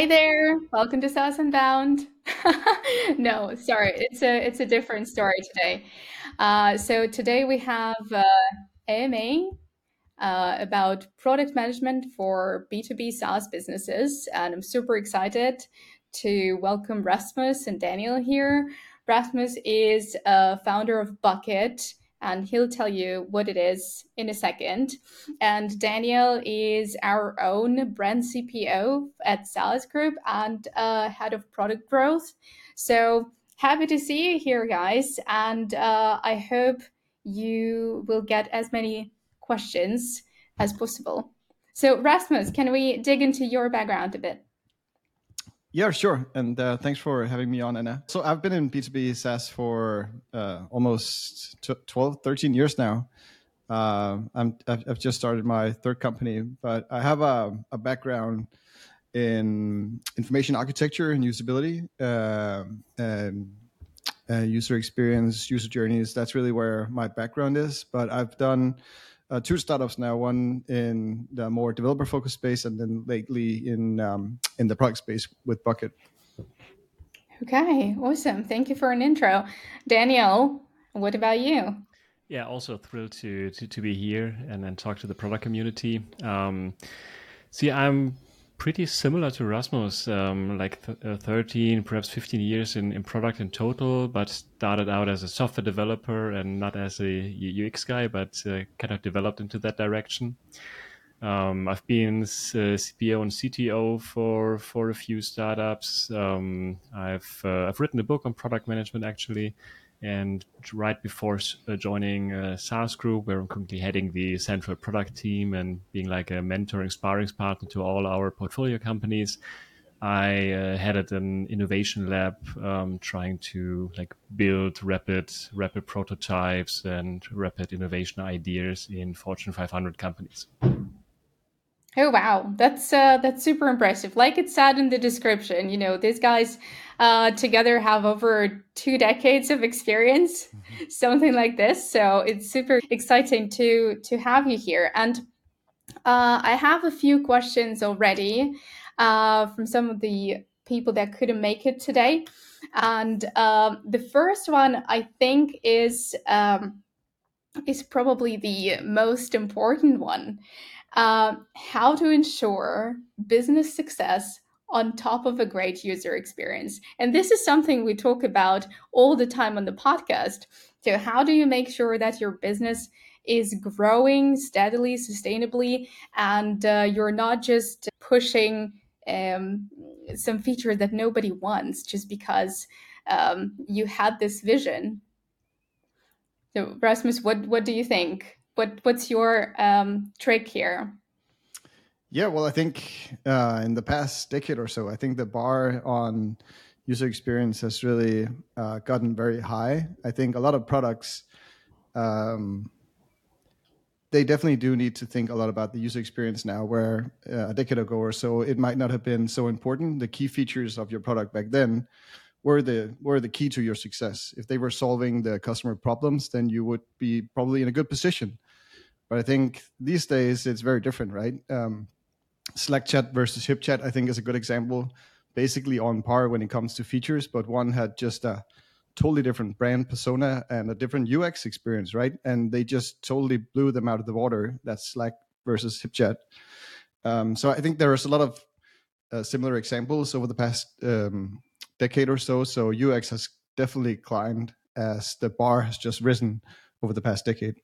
Hi there. Welcome to SaaS Unbound. no, sorry, it's a it's a different story today. Uh, so today we have uh, AMA uh, about product management for B2B SaaS businesses, and I'm super excited to welcome Rasmus and Daniel here. Rasmus is a founder of Bucket and he'll tell you what it is in a second. And Daniel is our own brand CPO at saas.group and uh, head of product growth. So happy to see you here, guys. And uh, I hope you will get as many questions as possible. So, Rasmus, can we dig into your background a bit? Yeah, sure. And uh, thanks for having me on, Anna. So I've been in B2B SaaS for uh, almost 12, 13 years now. Uh, I'm, I've just started my third company, but I have a, a background in information architecture and usability um, and uh, user experience, user journeys. That's really where my background is. But I've done uh, two startups now, one in the more developer focused space, and then lately in um, in the product space with Bucket. Okay, awesome. Thank you for an intro, Daniel. What about you? Yeah, also thrilled to to, to be here and then talk to the product community. Um, see, I'm pretty similar to Rasmus, um, like th- uh, 13, perhaps 15 years in, in product in total, but started out as a software developer and not as a UX guy, but uh, kind of developed into that direction. Um, I've been uh, CPO and CTO for for a few startups. Um, I've uh, I've written a book on product management actually, and right before uh, joining a saas.group, where I'm currently heading the central product team and being like a mentoring sparring partner to all our portfolio companies, I uh, headed an innovation lab, um, trying to like build rapid, rapid prototypes and rapid innovation ideas in Fortune 500 companies. Oh wow, that's uh, that's super impressive. Like it said in the description, you know, these guys uh, together have over two decades of experience, mm-hmm. something like this. So it's super exciting to to have you here. And uh, I have a few questions already uh, from some of the people that couldn't make it today. And um, the first one I think is um, is probably the most important one uh, how to ensure business success on top of a great user experience. And this is something we talk about all the time on the podcast. So, how do you make sure that your business is growing steadily, sustainably, and uh, you're not just pushing um, some feature that nobody wants just because um, you had this vision? So, Rasmus, what, what do you think? what what's your um, trick here? Yeah, well, I think uh, in the past decade or so, I think the bar on user experience has really uh, gotten very high. I think a lot of products, um, they definitely do need to think a lot about the user experience now, where uh, a decade ago or so, it might not have been so important. The key features of your product back then were the were the key to your success. If they were solving the customer problems, then you would be probably in a good position. But I think these days it's very different, right? Um, Slack chat versus HipChat, I think, is a good example. Basically on par when it comes to features, but one had just a totally different brand persona and a different UX experience, right? And they just totally blew them out of the water. That's Slack versus HipChat. Um, so I think there is a lot of uh, similar examples over the past um, decade or so. So UX has definitely climbed as the bar has just risen over the past decade.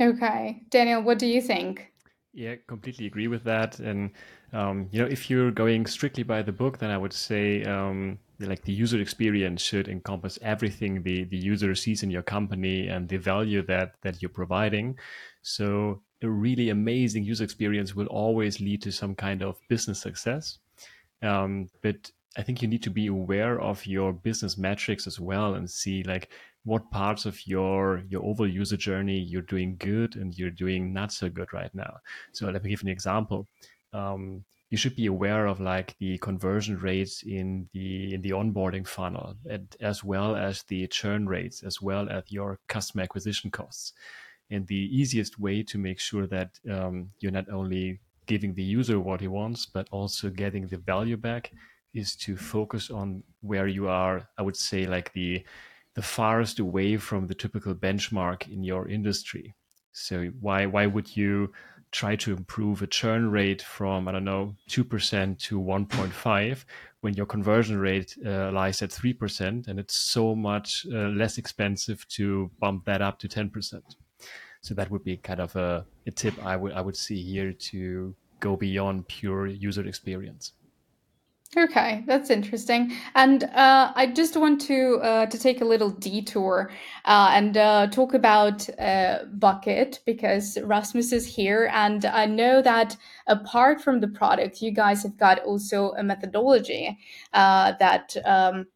Okay. Daniel, what do you think? Yeah, completely agree with that. And, um, you know, if you're going strictly by the book, then I would say, um, like the user experience should encompass everything the, the user sees in your company and the value that, that you're providing. So a really amazing user experience will always lead to some kind of business success. Um, but I think you need to be aware of your business metrics as well and see like what parts of your your overall user journey you're doing good and you're doing not so good right now. So let me give you an example. Um, you should be aware of like the conversion rates in the in the onboarding funnel, and as well as the churn rates, as well as your customer acquisition costs. And the easiest way to make sure that um, you're not only giving the user what he wants, but also getting the value back is to focus on where you are, I would say like the the farthest away from the typical benchmark in your industry. So why why would you try to improve a churn rate from I don't know two percent to one point five when your conversion rate uh, lies at three percent and it's so much uh, less expensive to bump that up to ten percent. So that would be kind of a, a tip I would I would see here to go beyond pure user experience. Okay, that's interesting. And uh, I just want to uh, to take a little detour uh, and uh, talk about uh, Bucket because Rasmus is here, and I know that apart from the product, you guys have got also a methodology uh, that. Um,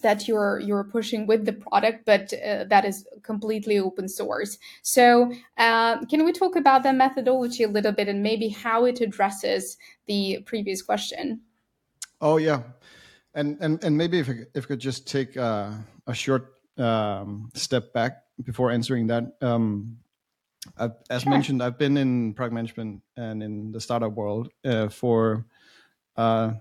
that you're you're pushing with the product, but that is completely open source. So, um, can we talk about that methodology a little bit and maybe how it addresses the previous question? Oh yeah, and and and maybe if I, if I could just take uh, a short um, step back before answering that. Um, I've, as sure. mentioned, I've been in product management and in the startup world uh, for uh,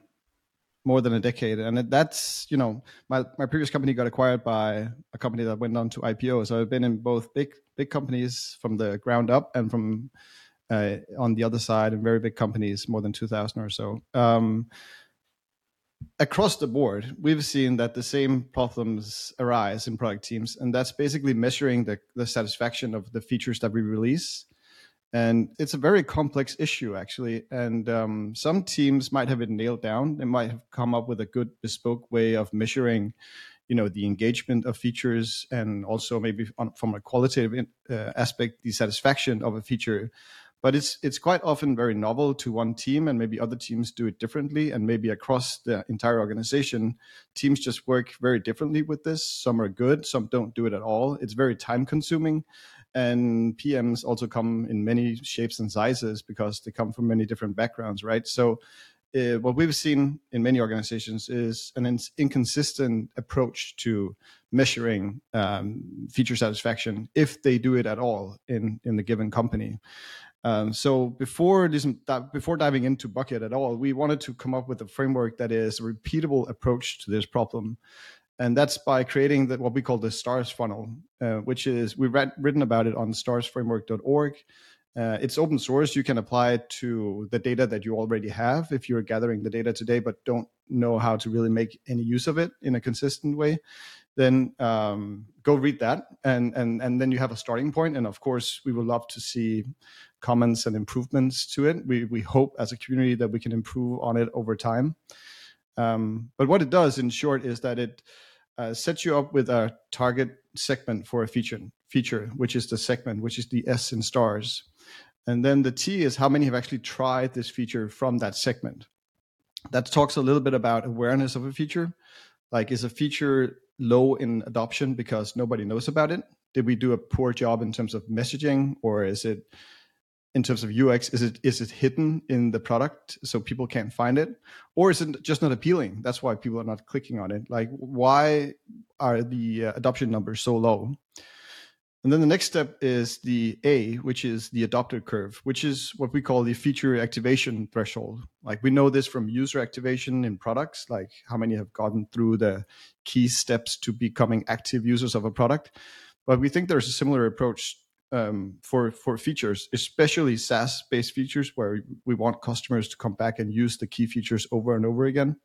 more than a decade, and that's you know my my previous company got acquired by a company that went on to IPO. So I've been in both big big companies from the ground up and from uh, on the other side in very big companies, more than two thousand or so. Um, across the board, we've seen that the same problems arise in product teams, and that's basically measuring the, the satisfaction of the features that we release. And it's a very complex issue, actually. And um, some teams might have it nailed down. They might have come up with a good bespoke way of measuring, you know, the engagement of features, and also maybe on, from a qualitative uh, aspect, the satisfaction of a feature but it's it's quite often very novel to one team and maybe other teams do it differently and maybe across the entire organization teams just work very differently with this. Some are good some don't do it at all. It's very time consuming and pms also come in many shapes and sizes because they come from many different backgrounds right? So uh, what we've seen in many organizations is an inconsistent approach to measuring um, feature satisfaction if they do it at all in in the given company um, so before this, before diving into Bucket at all, we wanted to come up with a framework that is a repeatable approach to this problem, and that's by creating the, what we call the stars funnel, uh, which is we've read, written about it on starsframework.org. Uh, it's open source. You can apply it to the data that you already have if you're gathering the data today, but don't know how to really make any use of it in a consistent way then um, go read that and and and then you have a starting point. point and of course we would love to see comments and improvements to it. We we hope as a community that we can improve on it over time. Um, but what it does, in short, is that it uh, sets you up with a target segment for a feature, feature, which is the segment, which is the S in stars, and then the T is how many have actually tried this feature from that segment. That talks a little bit about awareness of a feature. Like, is a feature low in adoption because nobody knows about it? Did we do a poor job in terms of messaging, or is it in terms of UX? Is it is it hidden in the product so people can't find it, or is it just not appealing? That's why people are not clicking on it. Like, why are the uh, adoption numbers so low? And then the next step is the A, which is the adopted curve, which is what we call the feature activation threshold. Like we know this from user activation in products, like how many have gotten through the key steps to becoming active users of a product. But we think there's a similar approach um, for for features, especially SaaS based features where we want customers to come back and use the key features over and over again.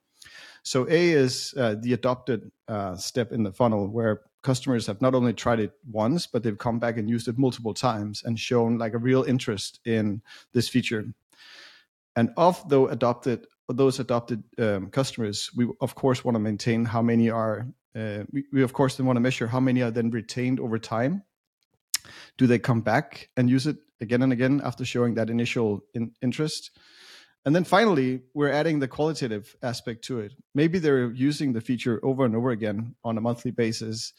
So A is uh, the adopted uh, step in the funnel where customers have not only tried it once, but they've come back and used it multiple times and shown like a real interest in this feature. And of those adopted those adopted um, customers, we of course want to maintain how many are. Uh, we, we of course then want to measure how many are then retained over time do they come back and use it again and again after showing that initial in- interest? And then finally, we're adding the qualitative aspect to it. Maybe they're using the feature over and over again on a monthly basis,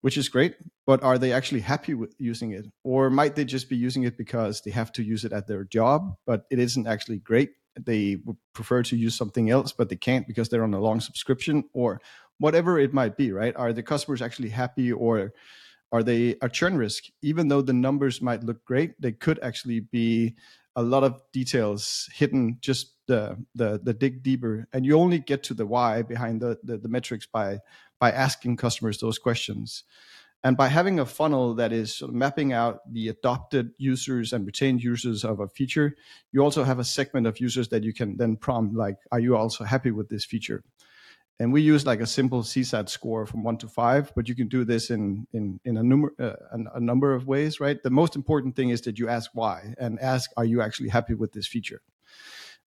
which is great, but are they actually happy with using it? Or might they just be using it because they have to use it at their job, but it isn't actually great? They would prefer to use something else, but they can't because they're on a long subscription or whatever it might be, right? Are the customers actually happy or are they a churn risk? Even though the numbers might look great, they could actually be a lot of details hidden just the the, the dig deeper and you only get to the why behind the, the, the metrics by by asking customers those questions and by having a funnel that is sort of mapping out the adopted users and retained users of a feature, you also have a segment of users that you can then prompt, like, are you also happy with this feature? And we use like a simple CSAT score from one to five, but you can do this in in in a number uh, a, number of ways, right? The most important thing is that you ask why and ask, are you actually happy with this feature?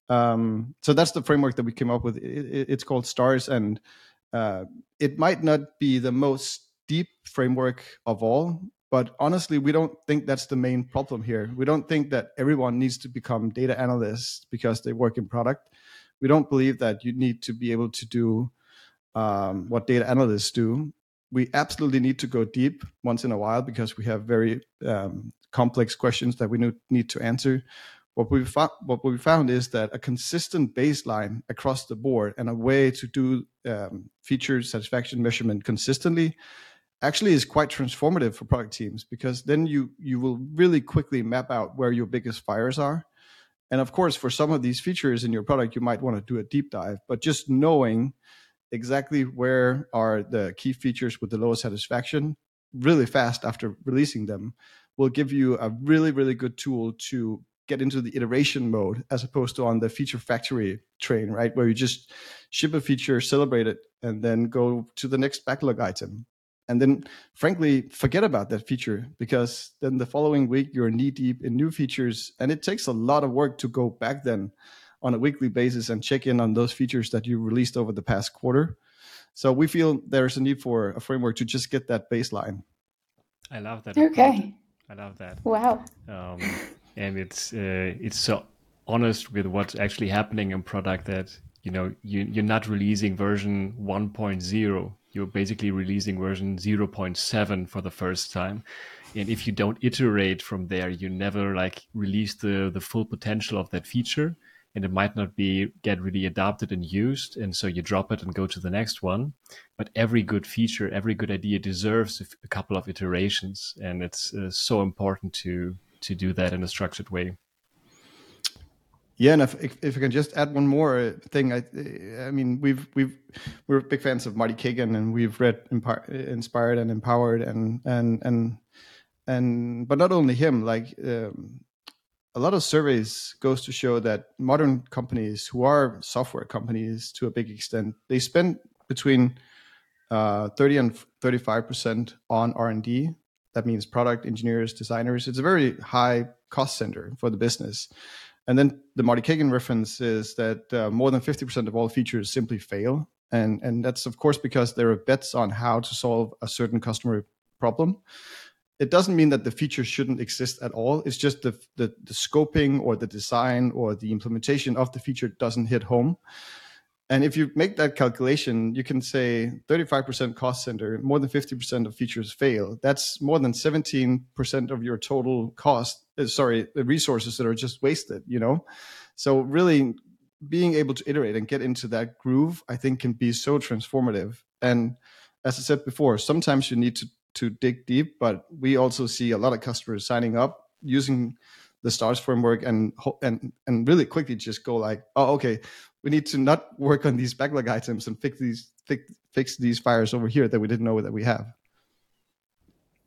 Um, so that's the framework that we came up with. It, it, it's called Stars, and uh, it might not be the most deep framework of all, but honestly, we don't think that's the main problem here. We don't think that everyone needs to become data analysts because they work in product. We don't believe that you need to be able to do um, what data analysts do. We absolutely need to go deep once in a while because we have very um, complex questions that we need to answer. What we found, what we found is that a consistent baseline across the board and a way to do um, feature satisfaction measurement consistently actually is quite transformative for product teams because then you you will really quickly map out where your biggest fires are and of course for some of these features in your product you might want to do a deep dive but just knowing exactly where are the key features with the lowest satisfaction really fast after releasing them will give you a really really good tool to get into the iteration mode as opposed to on the feature factory train right? Where you just ship a feature celebrate it and then go to the next backlog item. And then frankly forget about that feature because then the following week you're knee deep in new features and it takes a lot of work to go back then on a weekly basis and check in on those features that you released over the past quarter. So we feel there's a need for a framework to just get that baseline. I love that okay. i love that. Wow. Um, and it's uh, it's so honest with what's actually happening in product that you know you, you're not releasing version 1.0 you're basically releasing version 0.7 for the first time. And if you don't iterate from there you never like release the the full potential of that feature and it might not be get really adopted and used and so you drop it and go to the next one. But every good feature every good idea deserves a, couple of iterations and it's uh, so important to to do that in a structured way. Yeah, and if, if, if I can just add one more thing, I I mean we've we've we're big fans of Marty Cagan, and we've read Inspired and Empowered, and and and and but not only him, like um, a lot of surveys goes to show that modern companies who are software companies to a big extent, they spend between uh, 30 and 35 percent on R and D. That means product engineers, designers. It's a very high cost center for the business. And then the Marty Cagan reference is that uh, more than 50% of all features simply fail. And, and that's, of course, because there are bets on how to solve a certain customer problem. It doesn't mean that the feature shouldn't exist at all. It's just the, the, the scoping or the design or the implementation of the feature doesn't hit home. And if you make that calculation, you can say 35% cost center, more than 50% of features fail. That's more than 17% of your total cost. Uh, sorry, the resources that are just wasted, you know? So really being able to iterate and get into that groove, I think can be so transformative. And as I said before, sometimes you need to, to dig deep, but we also see a lot of customers signing up using the stars framework and and and really quickly just go like oh okay we need to not work on these backlog items and fix these fix, fix these fires over here that we didn't know that we have.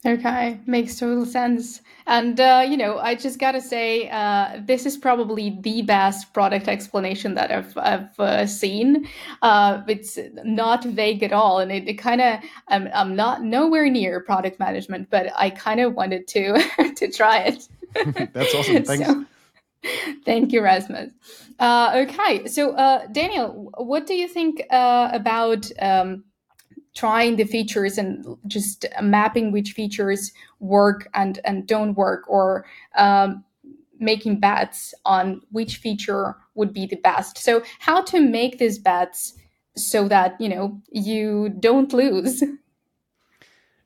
Okay, makes total sense. And uh, you know, I just gotta say, uh, this is probably the best product explanation that I've I've uh, seen. Uh, it's not vague at all, and it, it kind of I'm I'm not nowhere near product management, but I kind of wanted to to try it. That's awesome. Thanks. So, Thank you, Rasmus. Uh, okay, so uh, Daniel, what do you think uh, about um, trying the features and just mapping which features work and and don't work, or um, making bets on which feature would be the best? So, how to make these bets so that you know you don't lose?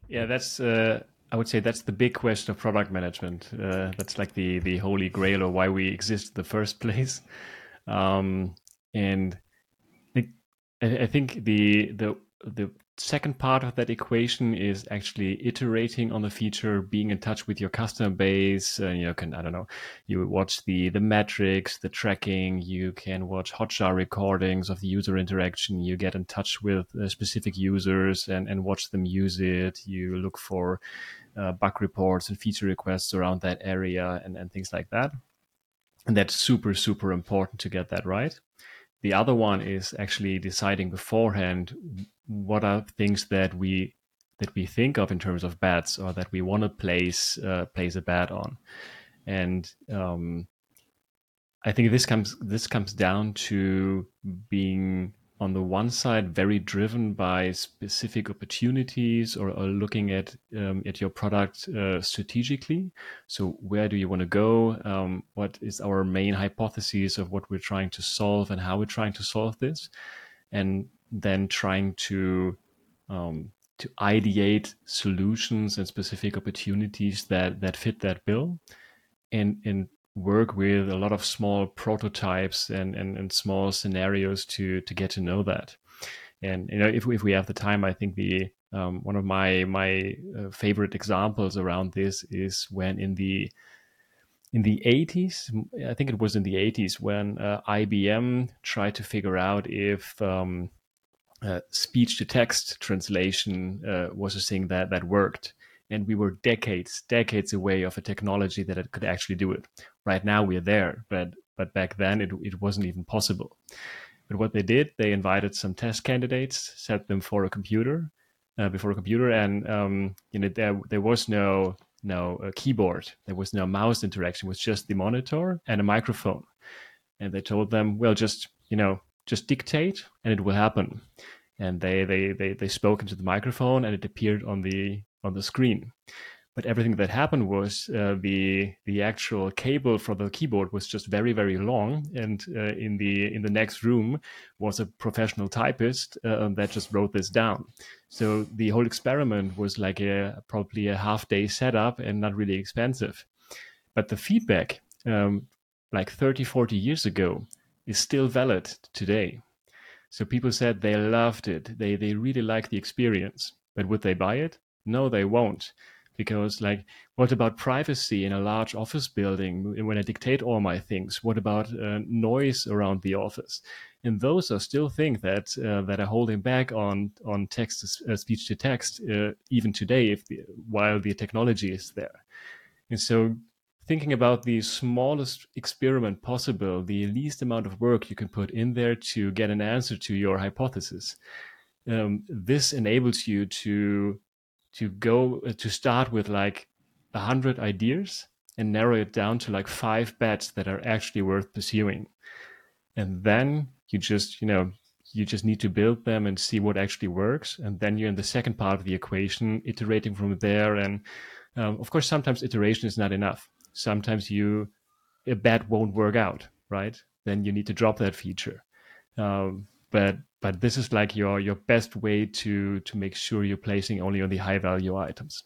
Yeah, that's uh, I would say that's the big question of product management. Uh, that's like the the holy grail or why we exist in the first place. Um, and I, I think the the the second part of that equation is actually iterating on the feature, being in touch with your customer base. Uh, you can, I don't know, you watch the the metrics, the tracking. You can watch Hotjar recordings of the user interaction. You get in touch with uh, specific users and and watch them use it. You look for uh, bug reports and feature requests around that area and and things like that. And that's super super important to get that right. The other one is actually deciding beforehand what are things that we that we think of in terms of bets or that we want to place uh, place a bet on, and um, I think this comes this comes down to being on the one side very driven by specific opportunities or, or looking at um, at your product uh, strategically? So where do you want to go? Um, what is our main hypothesis of what we're trying to solve and how we're trying to solve this? And then trying to um, to ideate solutions and specific opportunities that that fit that bill. And and work with a lot of small prototypes and, and, and small scenarios to to get to know that. And you know, if if we have the time, I think the um, one of my my uh, favorite examples around this is when in the in the 80s, I think it was in the 80s when uh, IBM tried to figure out if um, uh, speech to text translation uh, was a thing that that worked and we were decades decades away of a technology that could actually do it. Right now we're there but but back then it, it wasn't even possible. But what they did they invited some test candidates set them for a computer uh, before a computer and um, you know there, there was no no uh, keyboard. There was no mouse interaction. It was just the monitor and a microphone. And they told them well just you know just dictate and it will happen. And they they they, they spoke into the microphone and it appeared on the on the screen. But everything that happened was uh, the the actual cable for the keyboard was just very very long, and uh, in the in the next room was a professional typist uh, that just wrote this down. So the whole experiment was like a probably a half day setup and not really expensive. But the feedback, um, like 30, 40 years ago, is still valid today. So people said they loved it. They they really liked the experience. But would they buy it? No, they won't. Because, like, what about privacy in a large office building when I dictate all my things? What about uh, noise around the office? And those are still things that uh, that are holding back on on text uh, speech to text uh, even today, if the, while the technology is there. And so, thinking about the smallest experiment possible, the least amount of work you can put in there to get an answer to your hypothesis. Um, this enables you to to go uh, to start with like a hundred ideas and narrow it down to like five bets that are actually worth pursuing. And then you just you know you just need to build them and see what actually works. And then you're in the second part of the equation iterating from there. And um, of course sometimes iteration is not enough. Sometimes you a bet won't work out right? Then you need to drop that feature. Um, but but this is like your your best way to to make sure you're placing only on the high value items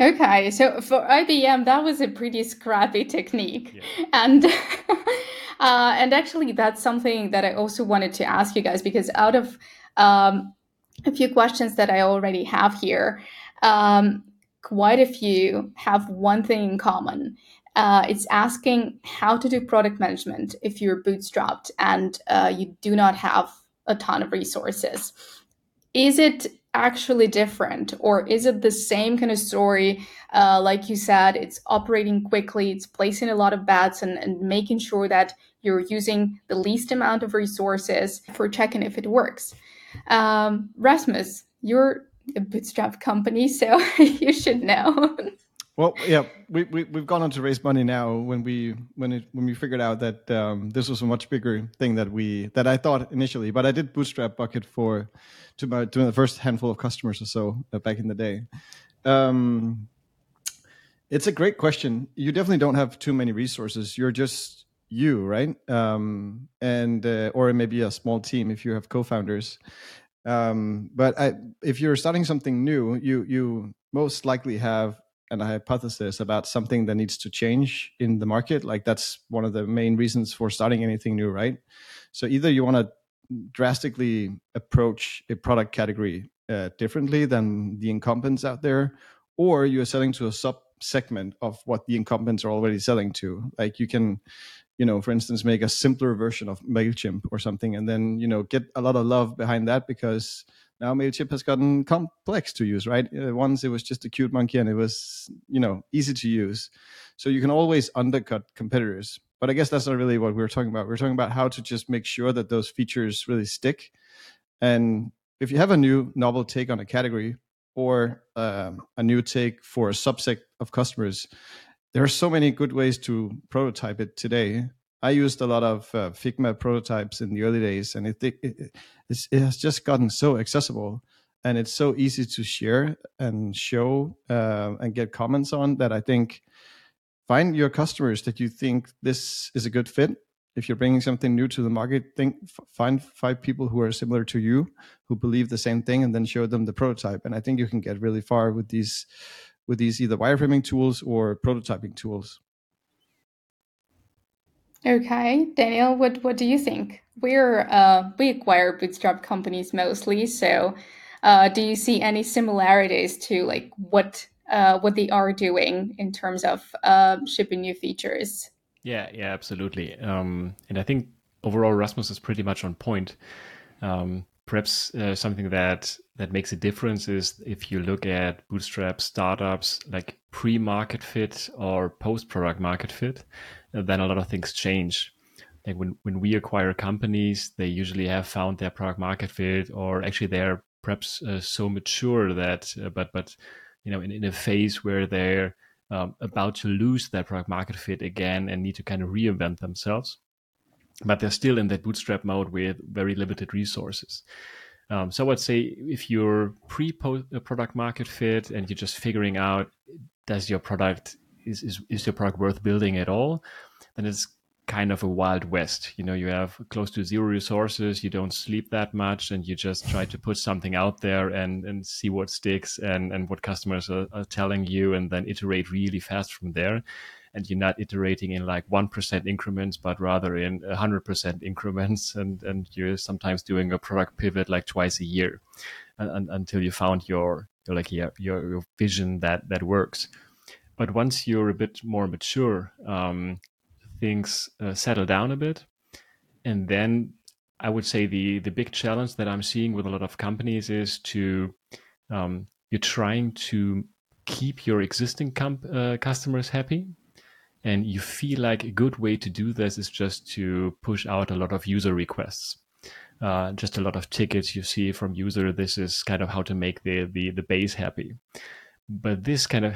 okay so for ibm that was a pretty scrappy technique yeah. and uh, and actually that's something that i also wanted to ask you guys because out of um, a few questions that i already have here um, quite a few have one thing in common uh, it's asking how to do product management if you're bootstrapped and uh, you do not have a ton of resources. Is it actually different or is it the same kind of story? Uh, like you said, it's operating quickly, it's placing a lot of bets and, and making sure that you're using the least amount of resources for checking if it works. Um, Rasmus, you're a bootstrap company, so you should know. Well, yeah, we, we we've gone on to raise money now. When we when it when we figured out that um, this was a much bigger thing that we that I thought initially, but I did bootstrap bucket for to my to the first handful of customers or so uh, back in the day. Um, it's a great question. You definitely don't have too many resources. You're just you, right? Um, and uh, or maybe a small team if you have co-founders. Um, but I, if you're starting something new, you you most likely have and a hypothesis about something that needs to change in the market like that's one of the main reasons for starting anything new right so either you want to drastically approach a product category uh, differently than the incumbents out there, or you're selling to a sub segment of what the incumbents are already selling to. Like you can, you know, for instance, make a simpler version of Mailchimp or something, and then you know get a lot of love behind that because now Mailchimp has gotten complex to use. Right? Uh, once it was just a cute monkey and it was you know easy to use, so you can always undercut competitors. But I guess that's not really what we are talking about. We we're talking about how to just make sure that those features really stick. And if you have a new novel take on a category, or um, a new take for a subset of customers. There are so many good ways to prototype it today. I used a lot of uh, Figma prototypes in the early days, and it, it, it has just gotten so accessible and it's so easy to share and show uh, and get comments on that I think find your customers that you think this is a good fit. If you're bringing something new to the market think find five people who are similar to you who believe the same thing and then show them the prototype. And i think you can get really far with these with these either wireframing tools or prototyping tools okay daniel what what do you think we're uh, we acquire bootstrap companies mostly so uh, do you see any similarities to like what uh, what they are doing in terms of uh, shipping new features yeah, yeah, absolutely. Um, and I think overall Rasmus is pretty much on point. Um, perhaps uh, something that that makes a difference is if you look at bootstrap startups like pre-market fit or post-product market fit, then a lot of things change. Like when when we acquire companies, they usually have found their product market fit, or actually they're perhaps uh, so mature that, uh, but but you know, in, in a phase where they're um, about to lose their product market fit again and need to kind of reinvent themselves. But they're still in that bootstrap mode with very limited resources. Um, so I would say if you're pre uh, product market fit and you're just figuring out does your product is, is, is your product worth building at all, then it's kind of a wild west. You know, you have close to zero resources, you don't sleep that much, and you just try to put something out there and, and see what sticks and, and what customers are, are telling you, and then iterate really fast from there. And you're not iterating in like 1% increments, but rather in 100% increments. And, and you're sometimes doing a product pivot like twice a year and, until you found your, your like your, your vision that, that works. But once you're a bit more mature, um, things uh, settle down a bit. And then I would say the the big challenge that I'm seeing with a lot of companies is to um, you're trying to keep your existing comp- uh, customers happy, and you feel like a good way to do this is just to push out a lot of user requests. Uh, just a lot of tickets you see from user. This is kind of how to make the, the the base happy, but this kind of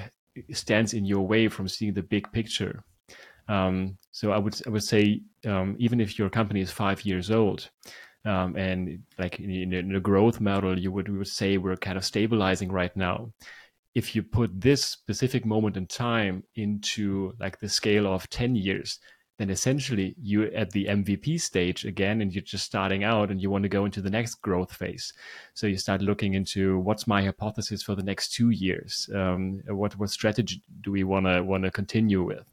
stands in your way from seeing the big picture um, so I would I would say um, even if your company is five years old, um, and like in, in, a growth model, you would we would say we're kind of stabilizing right now. If you put this specific moment in time into like the scale of ten years, then essentially you're at the MVP stage again, and you're just starting out, and you want to go into the next growth phase. So you start looking into what's my hypothesis for the next two years. Um, what what strategy do we want to want to continue with?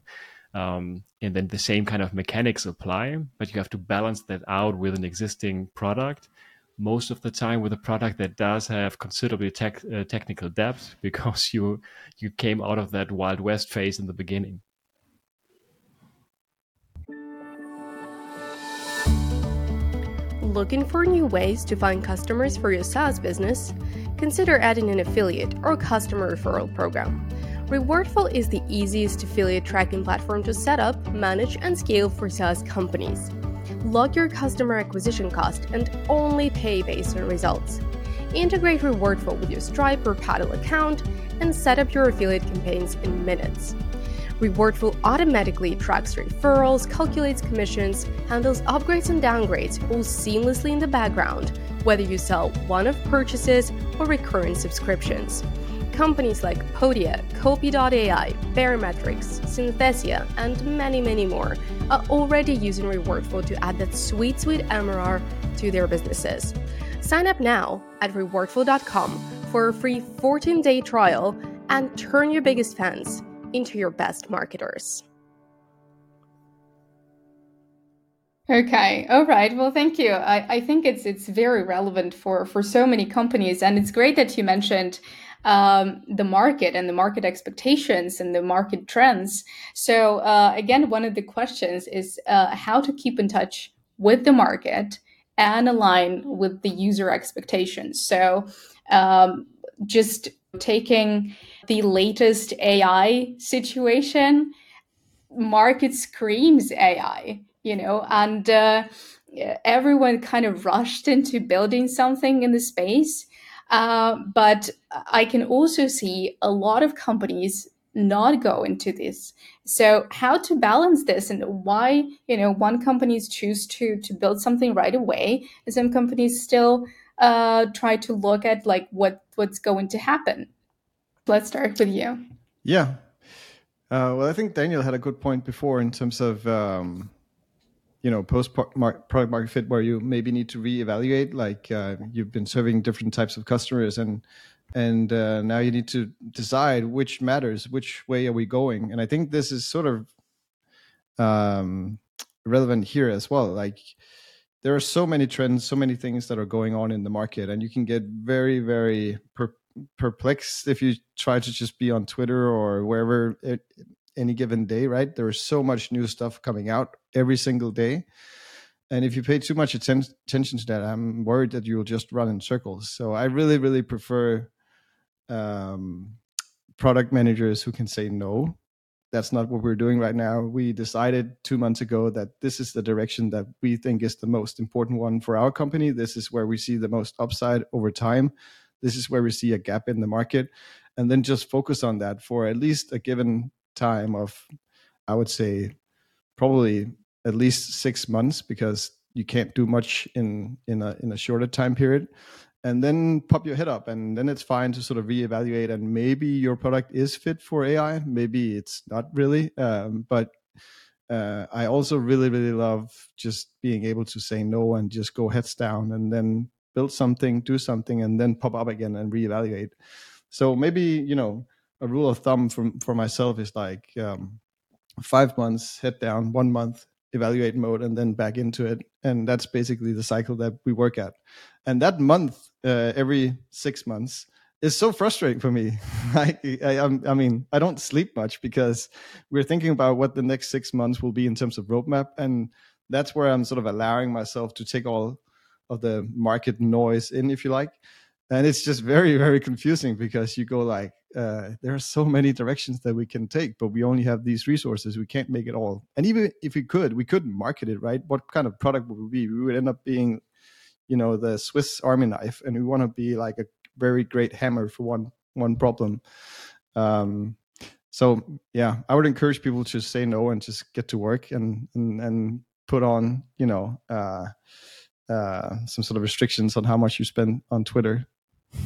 Um, and then the same kind of mechanics apply, but you have to balance that out with an existing product. Most of the time, with a product that does have considerably tech, uh, technical debt, because you you came out of that wild west phase in the beginning. Looking for new ways to find customers for your SaaS business? Consider adding an affiliate or customer referral program. Rewardful is the easiest affiliate tracking platform to set up, manage, and scale for SaaS companies. Log your customer acquisition cost and only pay based on results. Integrate Rewardful with your Stripe or Paddle account and set up your affiliate campaigns in minutes. Rewardful automatically tracks referrals, calculates commissions, handles upgrades and downgrades all seamlessly in the background, whether you sell one off purchases or recurring subscriptions. Companies like Podia, Copy.ai, Baremetrics, Synthesia, and many, many more are already using Rewardful to add that sweet, sweet MRR to their businesses. Sign up now at rewardful.com for a free 14 day trial and turn your biggest fans into your best marketers. Okay. All right. Well, thank you. I, I think it's it's very relevant for for so many companies, and it's great that you mentioned um, the market and the market expectations and the market trends. So uh, again, one of the questions is uh, how to keep in touch with the market and align with the user expectations. So um, just taking the latest AI situation, market screams AI you know, and uh, everyone kind of rushed into building something in the space. Uh, but I can also see a lot of companies not go into this. So how to balance this and why, you know, one companies choose to to build something right away, and some companies still uh, try to look at like what what's going to happen. Let's start with you. Yeah. Uh, well, I think Daniel had a good point before in terms of um, you know post product market fit where you maybe need to reevaluate like uh, you've been serving different types of customers and and uh, now you need to decide which matters which way are we going and i think this is sort of um, relevant here as well like there are so many trends so many things that are going on in the market and you can get very very per- perplexed if you try to just be on twitter or wherever it, any given day, right? There is so much new stuff coming out every single day. And if you pay too much atten- attention to that, I'm worried that you'll just run in circles. So I really, really prefer um, product managers who can say no. That's not what we're doing right now. We decided two months ago that this is the direction that we think is the most important one for our company. This is where we see the most upside over time. This is where we see a gap in the market. And then just focus on that for at least a given time of i would say probably at least six months because you can't do much in in a in a shorter time period and then pop your head up and then it's fine to sort of reevaluate and maybe your product is fit for ai maybe it's not really um, but uh, i also really really love just being able to say no and just go heads down and then build something do something and then pop up again and reevaluate so maybe you know a rule of thumb for for myself is like um, five months head down, one month evaluate mode, and then back into it. And that's basically the cycle that we work at. And that month, uh, every six months, is so frustrating for me. I, I, I, mean, I don't sleep much because we're thinking about what the next six months will be in terms of roadmap, and that's where I'm sort of allowing myself to take all of the market noise in, if you like. And it's just very, very confusing because you go like, uh, there are so many directions that we can take, but we only have these resources. We can't make it all. And even if we could, we couldn't market it, right? What kind of product would we be? We would end up being, you know, the Swiss Army knife, and we want to be like a very great hammer for one one problem. Um, so yeah, I would encourage people to say no and just get to work and and, and put on, you know, uh, uh, some sort of restrictions on how much you spend on Twitter.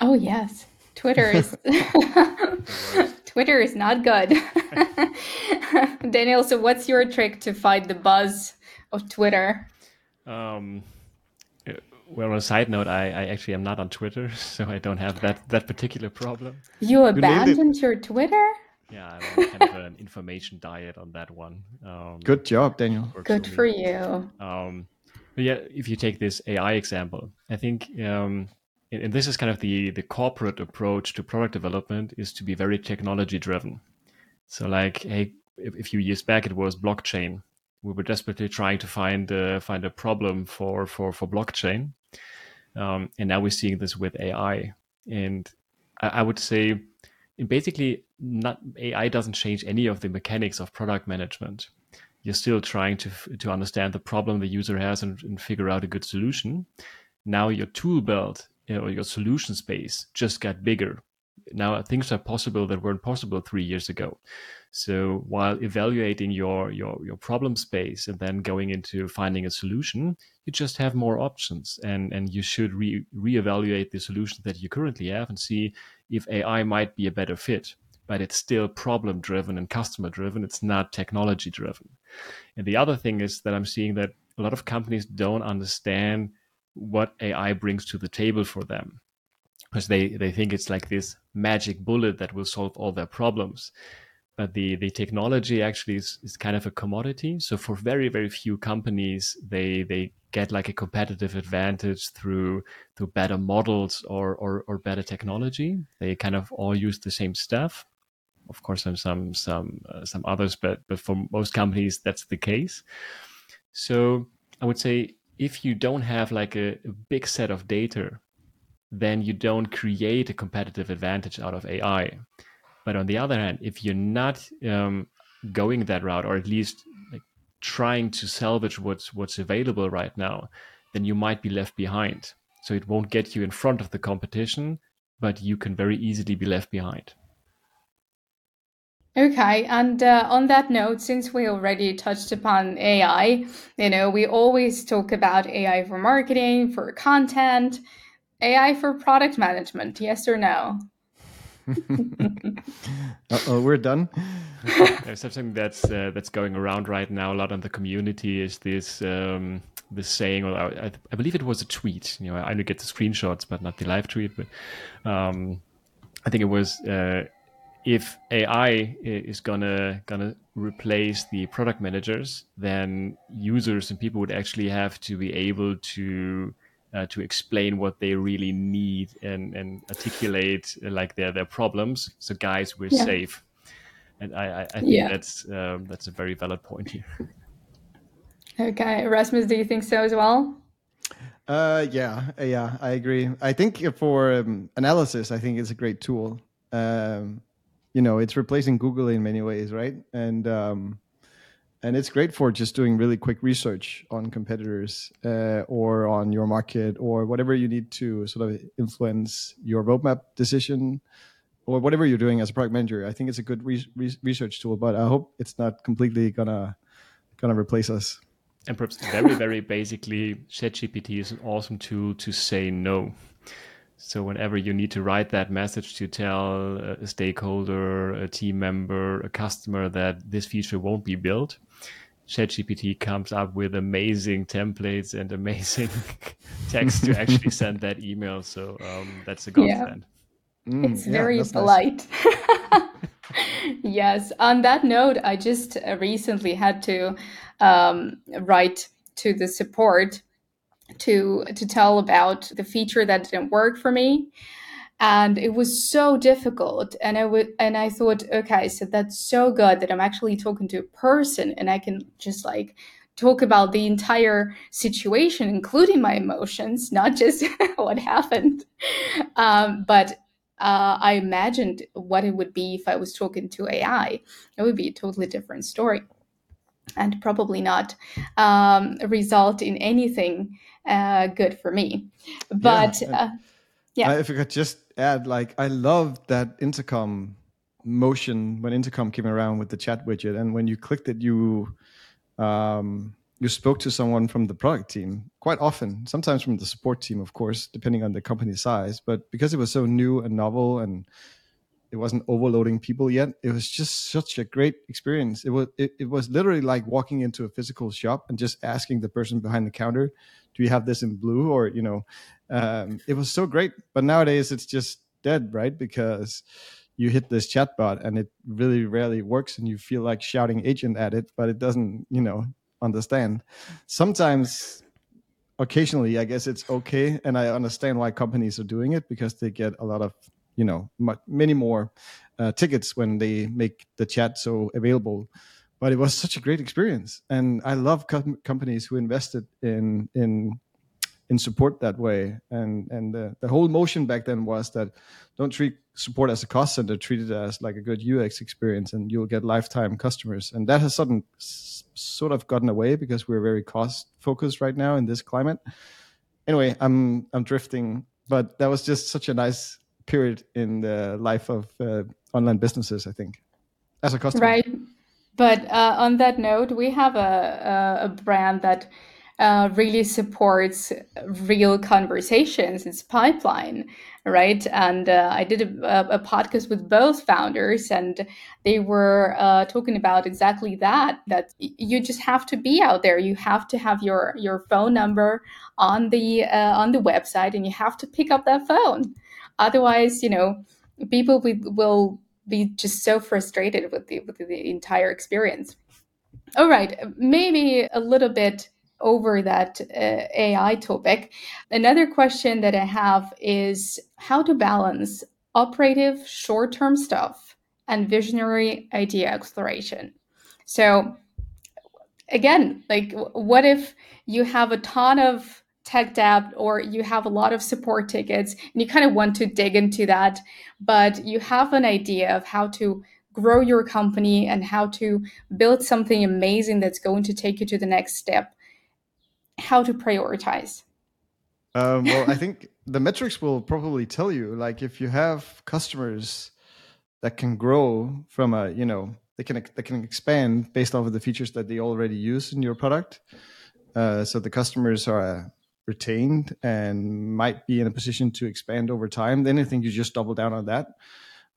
Oh yes. Twitter is Twitter is not good. Daniel, so what's your trick to fight the buzz of Twitter? Um, well, on a side note, I, I actually am not on Twitter, so I don't have that that particular problem. You abandoned your Twitter? Yeah, I'm on kind of an information diet on that one. Um, Good job, Daniel. Good for, for you. Um, but yeah, if you take this AI example, I think um, and this is kind of the the corporate approach to product development is to be very technology driven. So like hey a few years back it was blockchain we were desperately trying to find uh, find a problem for for for blockchain um, and now we're seeing this with ai and I, I would say basically not ai doesn't change any of the mechanics of product management you're still trying to to understand the problem the user has and, and figure out a good solution now your tool belt know, your solution space just got bigger. Now uh, things are possible that weren't possible three years ago. So while evaluating your your your problem space and then going into finding a solution, you just have more options, and and you should re reevaluate the solution that you currently have and see if AI might be a better fit. But it's still problem driven and customer driven. It's not technology driven. And the other thing is that I'm seeing that a lot of companies don't understand what AI brings to the table for them. Because they, they think it's like this magic bullet that will solve all their problems. but the the technology actually is, is kind of a commodity. So for very very few companies, they they get like a competitive advantage through through better models or or, or better technology. They kind of all use the same stuff. Of course, some some some uh, some others, but but for most companies, that's the case. So I would say if you don't have like a, a big set of data, then you don't create a competitive advantage out of AI but on the other hand, if you're not um, going that route, or at least like, trying to salvage what's what's available right now, then you might be left behind. So it won't get you in front of the competition, but you can very easily be left behind. Okay, and uh, on that note, since we already touched upon AI, you know, we always talk about AI for marketing, for content, AI for product management, yes or no? oh, we're done. There's something that's uh, that's going around right now a lot in the community. Is this um, this saying? Or I, I, believe it was a tweet. You know, I only get the screenshots, but not the live tweet. But um, I think it was. Uh, if AI is gonna gonna replace the product managers, then users and people would actually have to be able to uh, to explain what they really need and, and articulate uh, like their, their problems. So guys, we're yeah. safe. And I, I, I think yeah. that's um, that's a very valid point here. Okay, Rasmus, do you think so as well? Uh, yeah, yeah, I agree. I think for um, analysis, I think it's a great tool. Um, you know, it's replacing Google in many ways, right? And um, and it's great for just doing really quick research on competitors uh, or on your market or whatever you need to sort of influence your roadmap decision or whatever you're doing as a product manager. I think it's a good re- re- research tool, but I hope it's not completely gonna gonna replace us. And perhaps very very basically, ChatGPT is an awesome tool to say no. So whenever you need to write that message to tell a stakeholder, a team member, a customer that this feature won't be built, ChatGPT comes up with amazing templates and amazing text to actually send that email. So um, that's a godsend. Yeah. Mm, it's yeah, very polite. Nice. yes. On that note, I just recently had to um, write to the support to to tell about the feature that didn't work for me. And it was so difficult. And i would and i thought okay so that's so good that i'm actually talking to a person and i can just like talk about the entire situation including my emotions not just what happened. Um, but uh, i imagined what it would be if i was talking to ai it would be a totally different story and probably not um, result in anything uh, good for me but yeah, uh, yeah. if I could just add, like, I love that intercom motion when intercom came around with the chat widget, and when you clicked it, you um, you spoke to someone from the product team quite often. Sometimes from the support team, of course, depending on the company size. But because it was so new and novel, and it wasn't overloading people yet, it was just such a great experience. It was it, it was literally like walking into a physical shop and just asking the person behind the counter, "Do you have this in blue?" or you know um, it was so great. But nowadays it's just dead, right? Because you hit this chatbot and it really rarely works, and you feel like shouting agent at it, but it doesn't, you know, understand. Sometimes, occasionally, I guess it's okay, and I understand why companies are doing it because they get a lot of, you know, many more uh, tickets when they make the chat so available but it was such a great experience and i love com- companies who invested in in in support that way. And and the, the whole motion back then was that don't treat support as a cost center, treat it as like a good UX experience, and you'll get lifetime customers. And that has sudden sort of gotten away because we're very cost focused right now in this climate. Anyway, I'm I'm drifting, but that was just such a nice period in the life of uh, online businesses. I think as a customer, right. But uh, on that note, we have a, a brand that uh, really supports real conversations. It's pipeline, right? And uh, I did a, a, podcast with both founders, and they were uh, talking about exactly that. That you just have to be out there. You have to have your your phone number on the uh, on the website, and you have to pick up that phone. Otherwise, you know, people will be just so frustrated with the with the entire experience. All right, maybe a little bit over that uh, AI topic. Another question that I have is how to balance operative short term stuff and visionary idea exploration. So, again, like, what if you have a ton of tech debt or you have a lot of support tickets and you kind of want to dig into that, but you have an idea of how to grow your company and how to build something amazing that's going to take you to the next step? How to prioritize? Um, well, I think the metrics will probably tell you, like, if you have customers that can grow from a, you know, they can they can expand based off of the features that they already use in your product. Uh, so the customers are retained and might be in a position to expand over time. Then I think you just double down on that.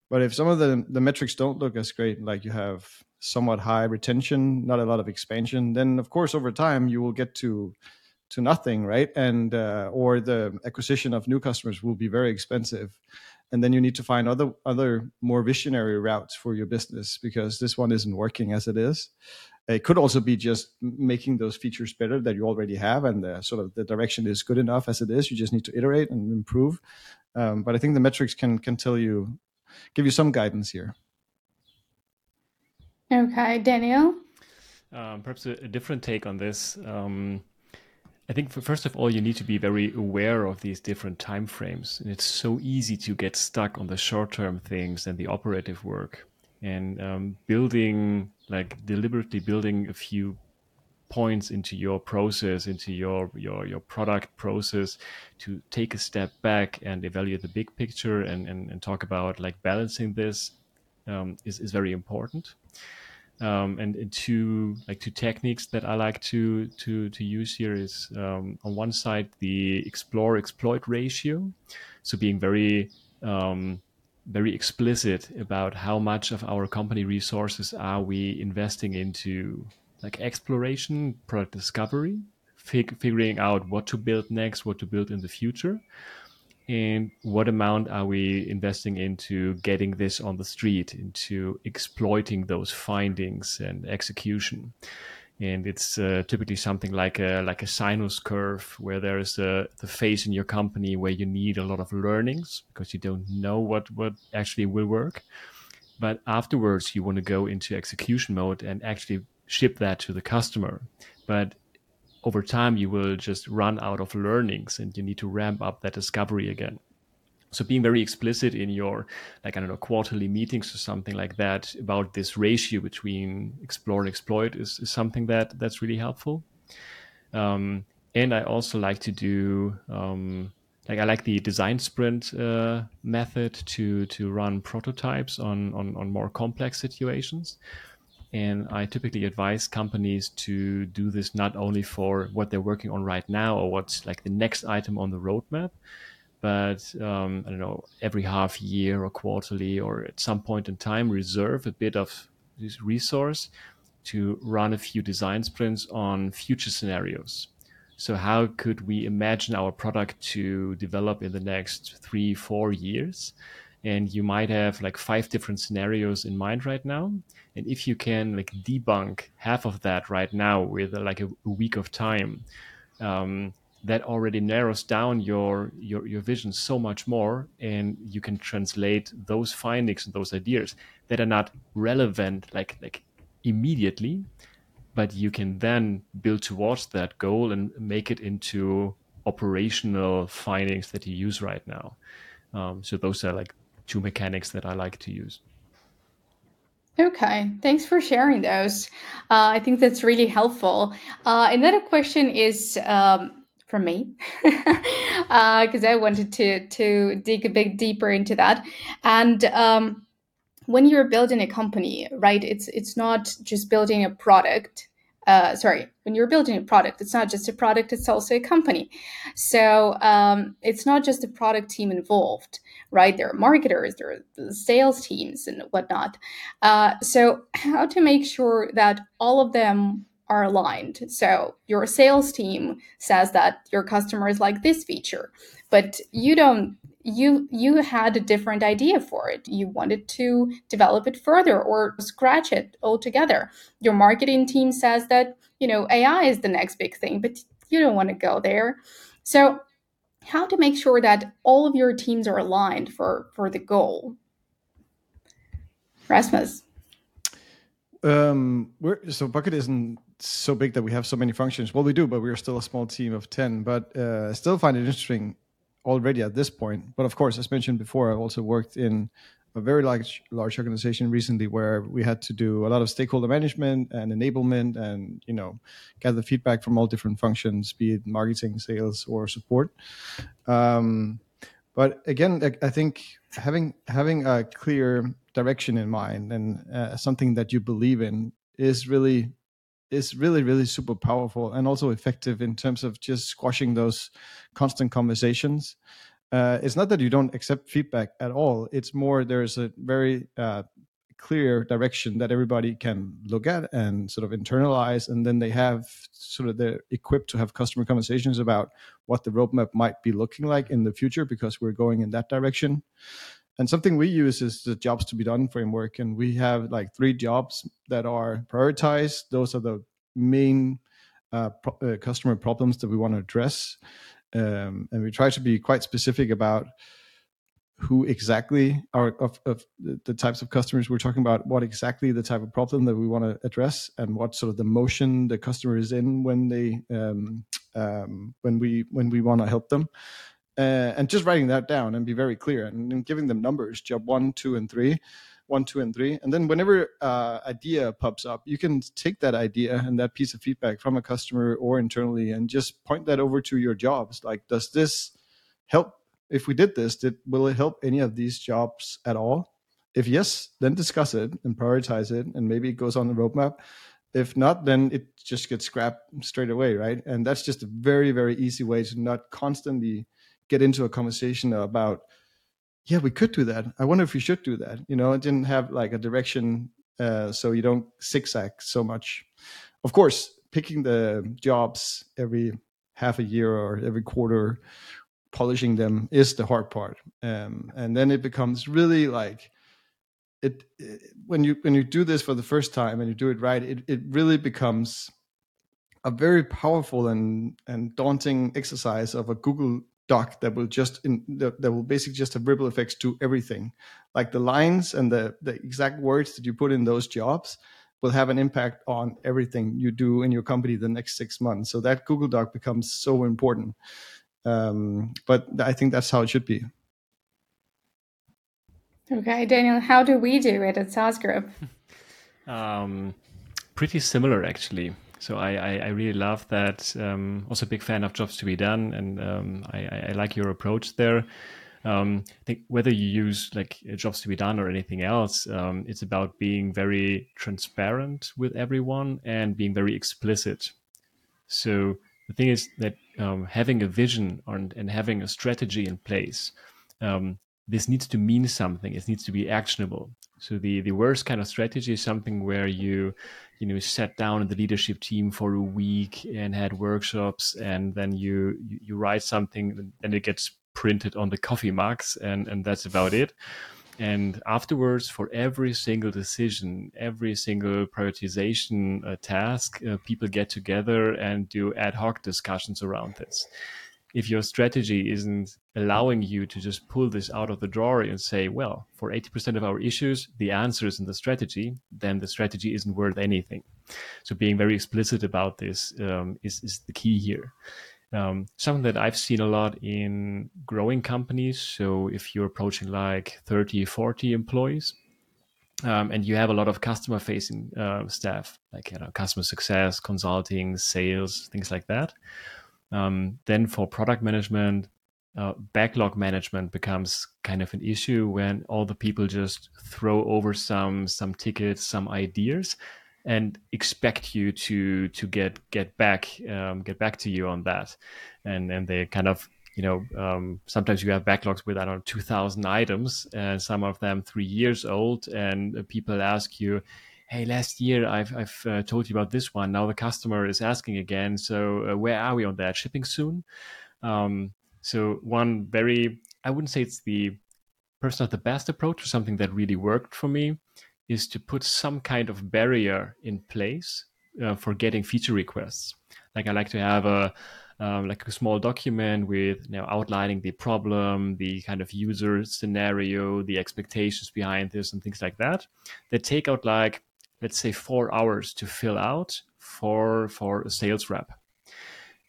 But if some of the the metrics don't look as great, like you have somewhat high retention, not a lot of expansion, then of course over time you will get to to nothing, right? And uh, or the acquisition of new customers will be very expensive, and then you need to find other other more visionary routes for your business because this one isn't working as it is. It could also be just making those features better that you already have, and the, sort of the direction is good enough as it is. You just need to iterate and improve. Um, but I think the metrics can can tell you give you some guidance here. Okay, Daniel. Um, perhaps a, a, different take on this. Um, I think for, first of all, you need to be very aware of these different time frames, and it's so easy to get stuck on the short-term things and the operative work. And um, building, like deliberately building a few points into your process, into your your your product process, to take a step back and evaluate the big picture and and, and talk about like balancing this um, is is very important. Um, and, and, two like two techniques that I like to to to use here is um, on one side the explore exploit ratio, so being very um, very explicit about how much of our company resources are we investing into like exploration, product discovery, fig- figuring out what to build next, what to build in the future, and what amount are we investing into getting this on the street, into exploiting those findings and execution. And it's uh, typically something like a like a sinus curve, where there is a, the phase in your company where you need a lot of learnings because you don't know what what actually will work. But afterwards, you want to go into execution mode and actually ship that to the customer. But over time, you will just run out of learnings and you need to ramp up that discovery again. So being very explicit in your, like, I don't know, quarterly meetings or something like that about this ratio between explore and exploit is, is something that that's really helpful. Um, and I also like to do, um, like I like the design sprint uh, method to to run prototypes on, on on more complex situations. And I typically advise companies to do this not only for what they're working on right now or what's like the next item on the roadmap, but um, I don't know, every half year or quarterly or at some point in time, reserve a bit of this resource to run a few design sprints on future scenarios. So, how could we imagine our product to develop in the next three, four years? And you might have like five different scenarios in mind right now and if you can like debunk half of that right now with like a, a week of time um, that already narrows down your, your your vision so much more and you can translate those findings and those ideas that are not relevant like like immediately but you can then build towards that goal and make it into operational findings that you use right now um, so those are like two mechanics that i like to use Okay, thanks for sharing those. Uh, I think that's really helpful. Uh, another question is um, from me because uh, I wanted to to dig a bit deeper into that. And um, when you're building a company, right? It's it's not just building a product uh, sorry, when you're building a product, it's not just a product, it's also a company. So um, it's not just the product team involved, right? There are marketers, there are sales teams and whatnot. Uh, so, how to make sure that all of them are aligned. So, your sales team says that your customers like this feature, but you don't you you had a different idea for it. You wanted to develop it further or scratch it altogether. Your marketing team says that you know ai is the next big thing but you don't want to go there. So how to make sure that all of your teams are aligned for for the goal? Rasmus. Um so bucket isn't so big that we have so many functions well we do but we're still a small team of 10 but uh, i still find it interesting already at this point. But of course, as mentioned before, I've also worked in a very large large organization recently where we had to do a lot of stakeholder management and enablement and you know gather feedback from all different functions be it marketing sales or support um, but again i think having having a clear direction in mind and uh, something that you believe in is really is really really super powerful and also effective in terms of just squashing those constant conversations. Uh, it's not that you don't accept feedback at all. It's more there's a very uh, clear direction that everybody can look at and sort of internalize and then they have sort of they're equipped to have customer conversations about what the roadmap might be looking like in the future because we're going in that direction and something we use is the jobs to be done framework and we have like three jobs that are prioritized. Those are the main uh, pro- uh, customer problems that we want to address um, and we try to be quite specific about who exactly are of, of the types of customers. We're talking about what exactly the type of problem that we want to address and what sort of the motion the customer is in when they um, um, when we when we want to help them uh, and just writing that down and be very clear and, and, giving them numbers job one two and three one two and three. And then whenever uh, idea pops up you can take that idea and that piece of feedback from a customer or internally and just point that over to your jobs. Like does this help? If we did this did will it help any of these jobs at all? If yes then discuss it and prioritize it and maybe it goes on the roadmap. If not then it just gets scrapped straight away right? And that's just a very very easy way to not constantly get into a conversation about yeah we could do that. I wonder if we should do that you know? It didn't have like a direction uh, so you don't zigzag so much. Of course picking the jobs every half a year or every quarter polishing them is the hard part. Um, and then it becomes really like it, it, when you when you do this for the first time and you do it right it, it really becomes a very powerful and and daunting exercise of a google doc that will just in, that, that will basically just have ripple effects to everything. Like the lines and the the exact words that you put in those jobs will have an impact on everything you do in your company the next six months. So that google doc becomes so important. Um, but i think that's how it should be. Okay daniel how do we do it at saas.group? Um, pretty similar actually so I, I, I really love that. Um, also, a big fan of jobs to be done, and um, I, I, like your approach there. Um, I think whether you use like jobs to be done or anything else, um, it's about being very transparent with everyone and being very explicit. So the thing is that um, having a vision and, and having a strategy in place, um, this needs to mean something. It needs to be actionable. So the the worst kind of strategy is something where you you know sat down in the leadership team for a week and had workshops, and then you you, you write something, and it gets printed on the coffee mugs, and and that's about it. And afterwards, for every single decision, every single prioritization uh, task, uh, people get together and do ad hoc discussions around this if your strategy isn't allowing you to just pull this out of the drawer and say, well, for 80% of our issues, the answer is in the strategy, then the strategy isn't worth anything. So being very explicit about this um, is, is the key here. Um, something that I've seen a lot in growing companies. So if you're approaching like 30, 40 employees, um, and you have a lot of customer facing uh, staff, like you know, customer success, consulting, sales, things like that um, then for product management, uh, backlog management becomes kind of an issue when all the people just throw over some some tickets, some ideas, and expect you to to get get back um, get back to you on that, and and they kind of you know um, sometimes you have backlogs with I don't know two thousand items, and some of them three years old, and people ask you hey, last year I've, I've uh, told you about this one. Now the customer is asking again. So uh, where are we on that? Shipping soon? Um, so one very I wouldn't say it's the not the best approach, or something that really worked for me, is to put some kind of barrier in place uh, for getting feature requests. Like I like to have a um, like a small document with you know outlining the problem, the kind of user scenario, the expectations behind this, and things like that. That take out like let's say four hours to fill out for for a sales rep.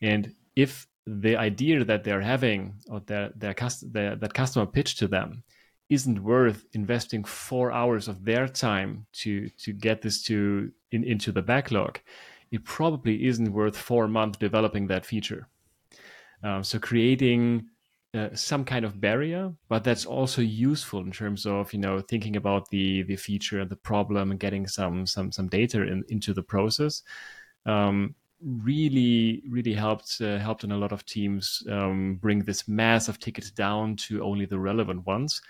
And if the idea that they're having or their, their, their that customer pitch to them isn't worth investing four hours of their time to to get this to in, into the backlog, it probably isn't worth four months developing that feature. Um, so creating uh, some kind of barrier, but that's also useful in terms of you know thinking about the the feature and the problem and getting some some some data in, into the process. Um, really really helped uh, helped in a lot of teams um, bring this mass of tickets down to only the relevant ones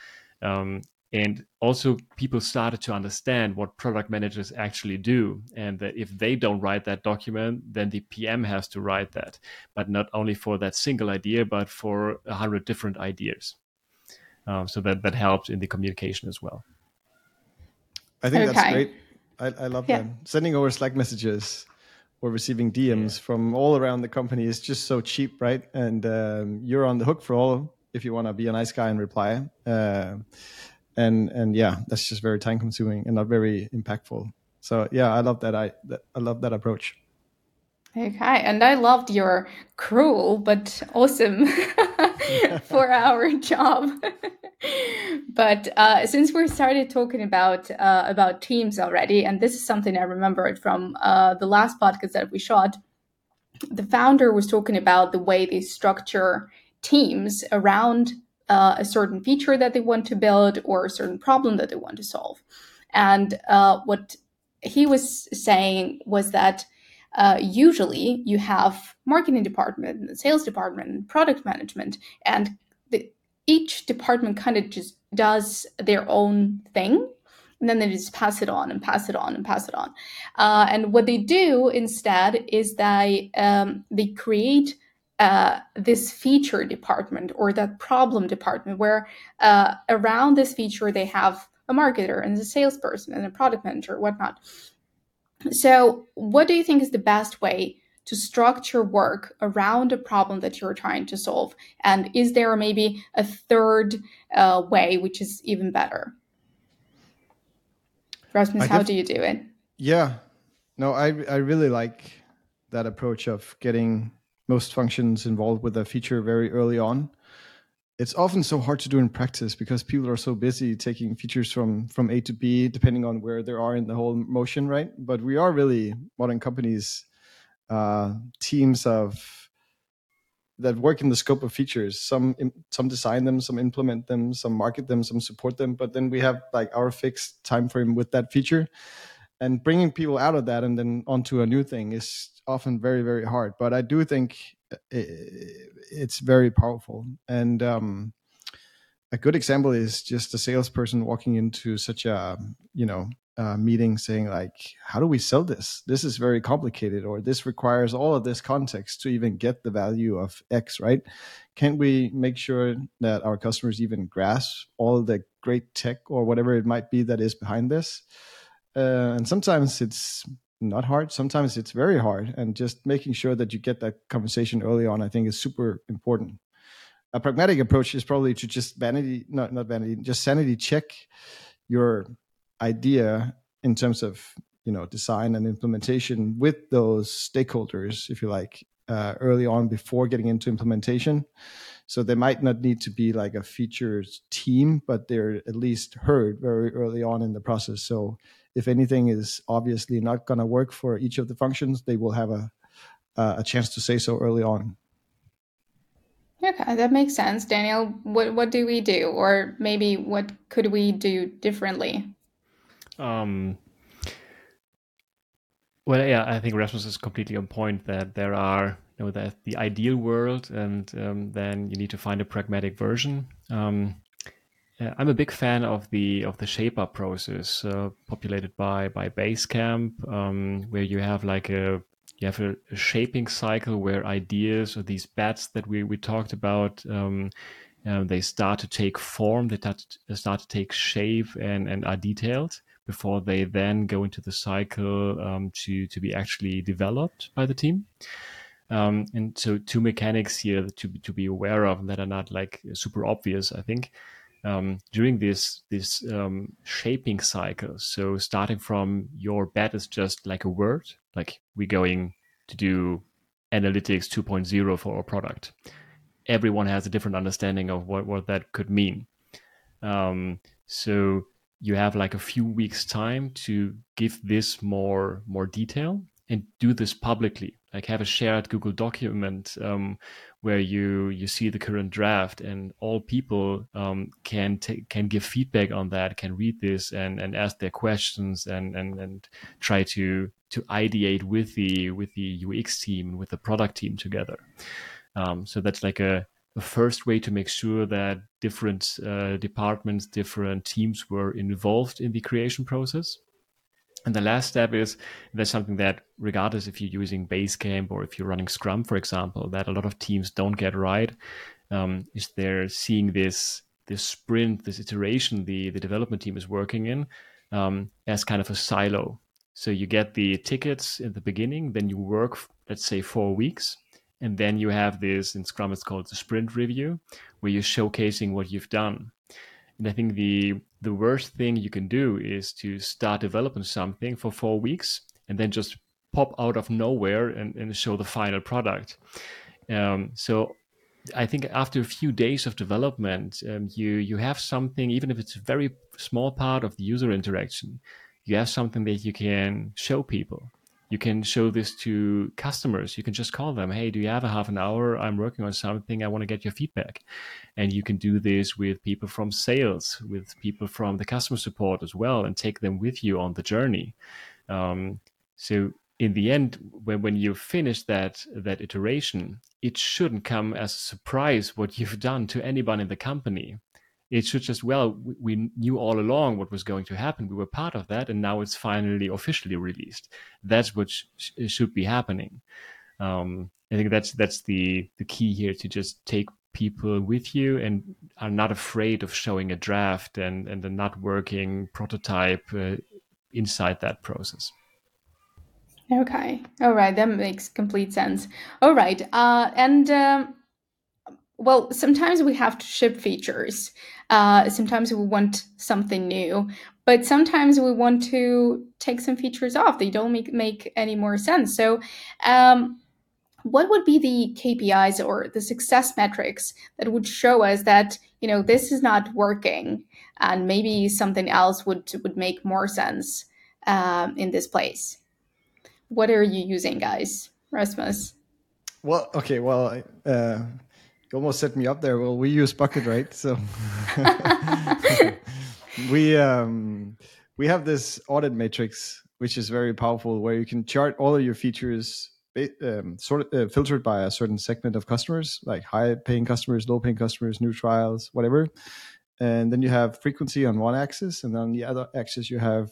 um, and also people started to understand what product managers actually do and that if they don't write that document then the pm has to write that but not only for that single idea but for a hundred different ideas um, so that that helps in the communication as well i think okay. that's great i, I love yeah. that sending over slack messages or receiving DMs yeah. from all around the company is just so cheap, right? And um, you're on the hook for all if you want to be a nice guy and reply. Uh, and and yeah, that's just very time consuming and not very impactful. So yeah, I love that. I that, I love that approach. Okay, and I loved your cruel but awesome four-hour job. but uh, since we started talking about uh, about teams already, and this is something I remembered from uh, the last podcast that we shot, the founder was talking about the way they structure teams around uh, a certain feature that they want to build or a certain problem that they want to solve. And uh, what he was saying was that uh, usually you have marketing department, and sales department, and product management, and the, each department kind of just does their own thing. And then they just pass it on and pass it on and pass it on. Uh, and what they do instead is they um, they create uh, this feature department or that problem department where uh, around this feature they have a marketer and a salesperson and a product manager whatnot. So what do you think is the best way to structure work around a problem that you're trying to solve? And is there maybe a third uh, way which is even better? Rasmus how do you do it? Yeah. No i i really like that approach of getting most functions involved with a feature very early on. It's often so hard to do in practice because people are so busy taking features from from A to B, depending on where they are in the whole motion, right? But we are really modern companies, uh, teams of that work in the scope of features. Some some design them, some implement them, some market them, some support them. But then we have like our fixed time frame with that feature, and bringing people out of that and then onto a new thing is often very very hard. But i do think it's very powerful. And um, a good example is just a salesperson walking into such a you know a meeting saying like how do we sell this? This is very complicated or this requires all of this context to even get the value of x right? Can't we make sure that our customers even grasp all the great tech or whatever it might be that is behind this uh, and sometimes it's not hard. Sometimes it's very hard, and just making sure that you get that conversation early on, I think, is super important. A pragmatic approach is probably to just vanity, not not vanity, just sanity check your idea in terms of you know design and implementation with those stakeholders, if you like, uh, early on before getting into implementation. So they might not need to be like a features team, but they're at least heard very early on in the process. So if anything is obviously not going to work for each of the functions, they will have a a chance to say so early on. Okay, that makes sense, Daniel. What what do we do, or maybe what could we do differently? Um, well, yeah, I think Rasmus is completely on point that there are you know that the ideal world, and um, then you need to find a pragmatic version. Um, uh, I'm a big fan of the of the shape up process uh, populated by by Basecamp, um, where you have like a you have a, a, shaping cycle where ideas or these bets that we we talked about um, um, they start to take form, they start to take shape and, and are detailed before they then go into the cycle um, to, to be actually developed by the team. Um, and so two mechanics here to, to be aware of that are not like super obvious, I think. Um, during this this um, shaping cycle. So starting from your bet is just like a word, like we're going to do analytics 2.0 for our product everyone has a different understanding of what, what that could mean. Um, so you have like a few weeks time to give this more more detail and do this publicly like have a shared google document um, where you you see the current draft and all people um, can t- can give feedback on that can read this and and ask their questions and and and try to to ideate with the with the ux team with the product team together um, so that's like a, a, first way to make sure that different uh, departments, different teams were involved in the creation process. And the last step is that's something that, regardless if you're using Basecamp or if you're running Scrum, for example, that a lot of teams don't get right, um, is they're seeing this this sprint, this iteration the the development team is working in um, as kind of a silo. So you get the tickets in the beginning, then you work, let's say, four weeks, and then you have this in Scrum, it's called the sprint review, where you're showcasing what you've done. And I think the the worst thing you can do is to start developing something for four weeks and then just pop out of nowhere and, and show the final product. Um, so I think after a few days of development, um, you you have something, even if it's a very small part of the user interaction, you have something that you can show people you can show this to customers. You can just call them hey do you have a half an hour? I'm working on something. I want to get your feedback. And you can do this with people from sales with people from the customer support as well and take them with you on the journey. Um, so in the end when, when you finish that that iteration it shouldn't come as a surprise what you've done to anyone in the company it should just well we knew all along what was going to happen. We were part of that and now it's finally officially released. That's what sh- should be happening. Um, i think that's that's the the key here to just take people with you and are not afraid of showing a draft and and a not working prototype uh, inside that process. Okay. All right. That makes complete sense. All right. Uh, and um, well, sometimes we have to ship features. Uh, sometimes we want something new, but sometimes we want to take some features off. They don't make make any more sense. So, um, what would be the KPIs or the success metrics that would show us that you know this is not working, and maybe something else would would make more sense um, in this place? What are you using, guys? Rasmus. Well, okay. Well, uh, you almost set me up there. Well, we use Bucket, right? So we um, we have this audit matrix, which is very powerful, where you can chart all of your features um, sort of uh, filtered by a certain segment of customers, like high-paying customers, low-paying customers, new trials, whatever. And then you have frequency on one axis, and on the other axis you have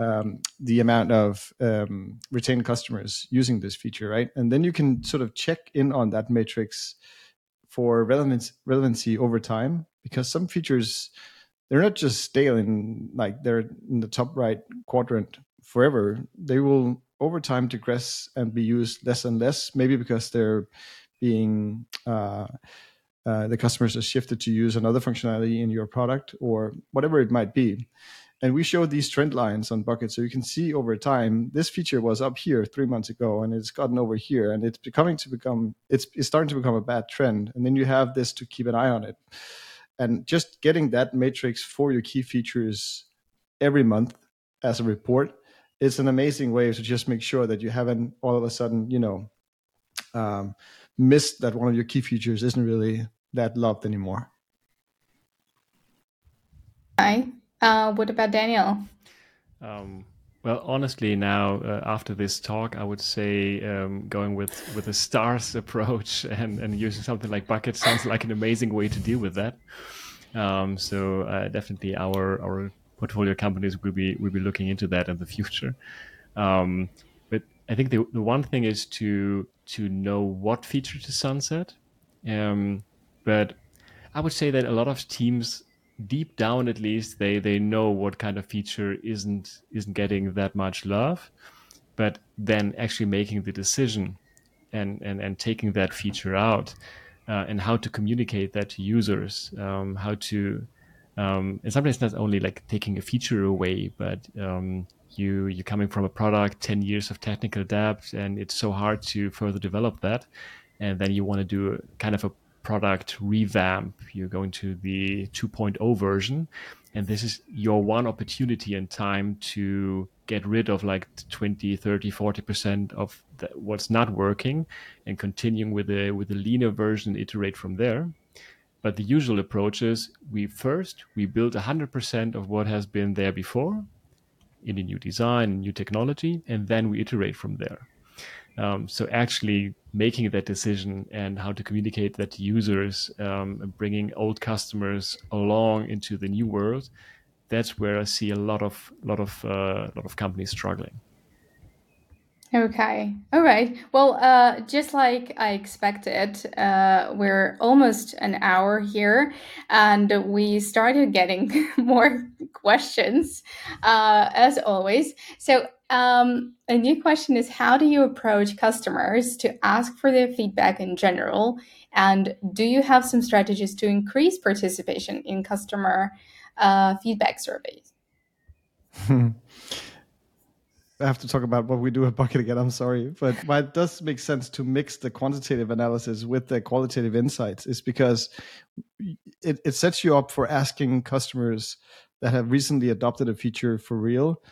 um, the amount of um, retained customers using this feature, right? And then you can sort of check in on that matrix for relevance relevancy over time because some features they're not just stale in like they're in the top right quadrant forever. They will over time digress and be used less and less maybe because they're being uh, uh, the customers are shifted to use another functionality in your product or whatever it might be and we show these trend lines on bucket so you can see over time this feature was up here three months ago and it's gotten over here and it's becoming to become it's, it's starting to become a bad trend. And then you have this to keep an eye on it. And just getting that matrix for your key features every month as a report is an amazing way to just make sure that you haven't all of a sudden you know um, missed that one of your key features isn't really that loved anymore. Hi. Uh, what about Daniel? Um, well, honestly, now uh, after this talk, I would say um, going with with a stars approach and, and using something like Bucket sounds like an amazing way to deal with that. Um, so uh, definitely, our our portfolio companies will be will be looking into that in the future. Um, but I think the the one thing is to to know what feature to sunset. Um, but I would say that a lot of teams deep down at least they they know what kind of feature isn't isn't getting that much love but then actually making the decision and and, and taking that feature out uh, and how to communicate that to users um, how to um, and sometimes not only like taking a feature away but um, you you're coming from a product 10 years of technical debt and it's so hard to further develop that and then you want to do kind of a product revamp. You're going to the 2.0 version, and this is your one opportunity in time to get rid of like 20, 30, 40% of the, what's not working and continuing with a with a leaner version, iterate from there. But the usual approach is we first we build 100% of what has been there before in a new design, new technology, and then we iterate from there. Um, so actually making that decision and how to communicate that to users, um, bringing old customers along into the new world, that's where I see a lot of lot of uh, lot of companies struggling. Okay. All right. Well, uh, just like I expected, uh, we're almost an hour here, and we started getting more questions, uh, as always. So, um, a new question is How do you approach customers to ask for their feedback in general? And do you have some strategies to increase participation in customer uh, feedback surveys? I have to talk about what we do at Bucket again. I'm sorry, but why it does make sense to mix the quantitative analysis with the qualitative insights is because it, it sets you up for asking customers that have recently adopted a feature for real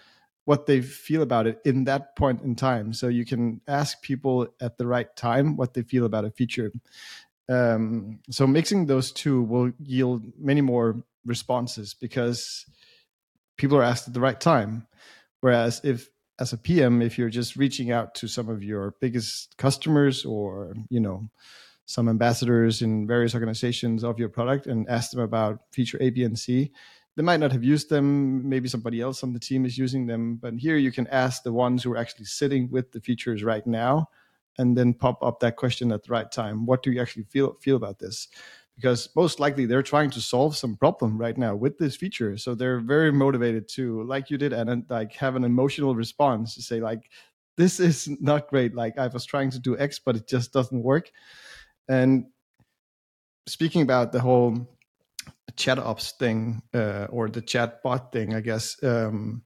what they feel about it in that point in time. So you can ask people at the right time what they feel about a feature. Um, so mixing those two will yield many more responses because people are asked at the right time. Whereas if as a PM, if you're just reaching out to some of your biggest customers or, you know, some ambassadors in various organizations of your product and ask them about feature A, B, and C, they might not have used them. Maybe somebody else on the team is using them. But here you can ask the ones who are actually sitting with the features right now and then pop up that question at the right time. What do you actually feel feel about this? because most likely they're trying to solve some problem right now with this feature so they're very motivated to like you did and like have an emotional response to say like this is not great like i was trying to do x but it just doesn't work and speaking about the whole chat ops thing uh, or the chat bot thing i guess um,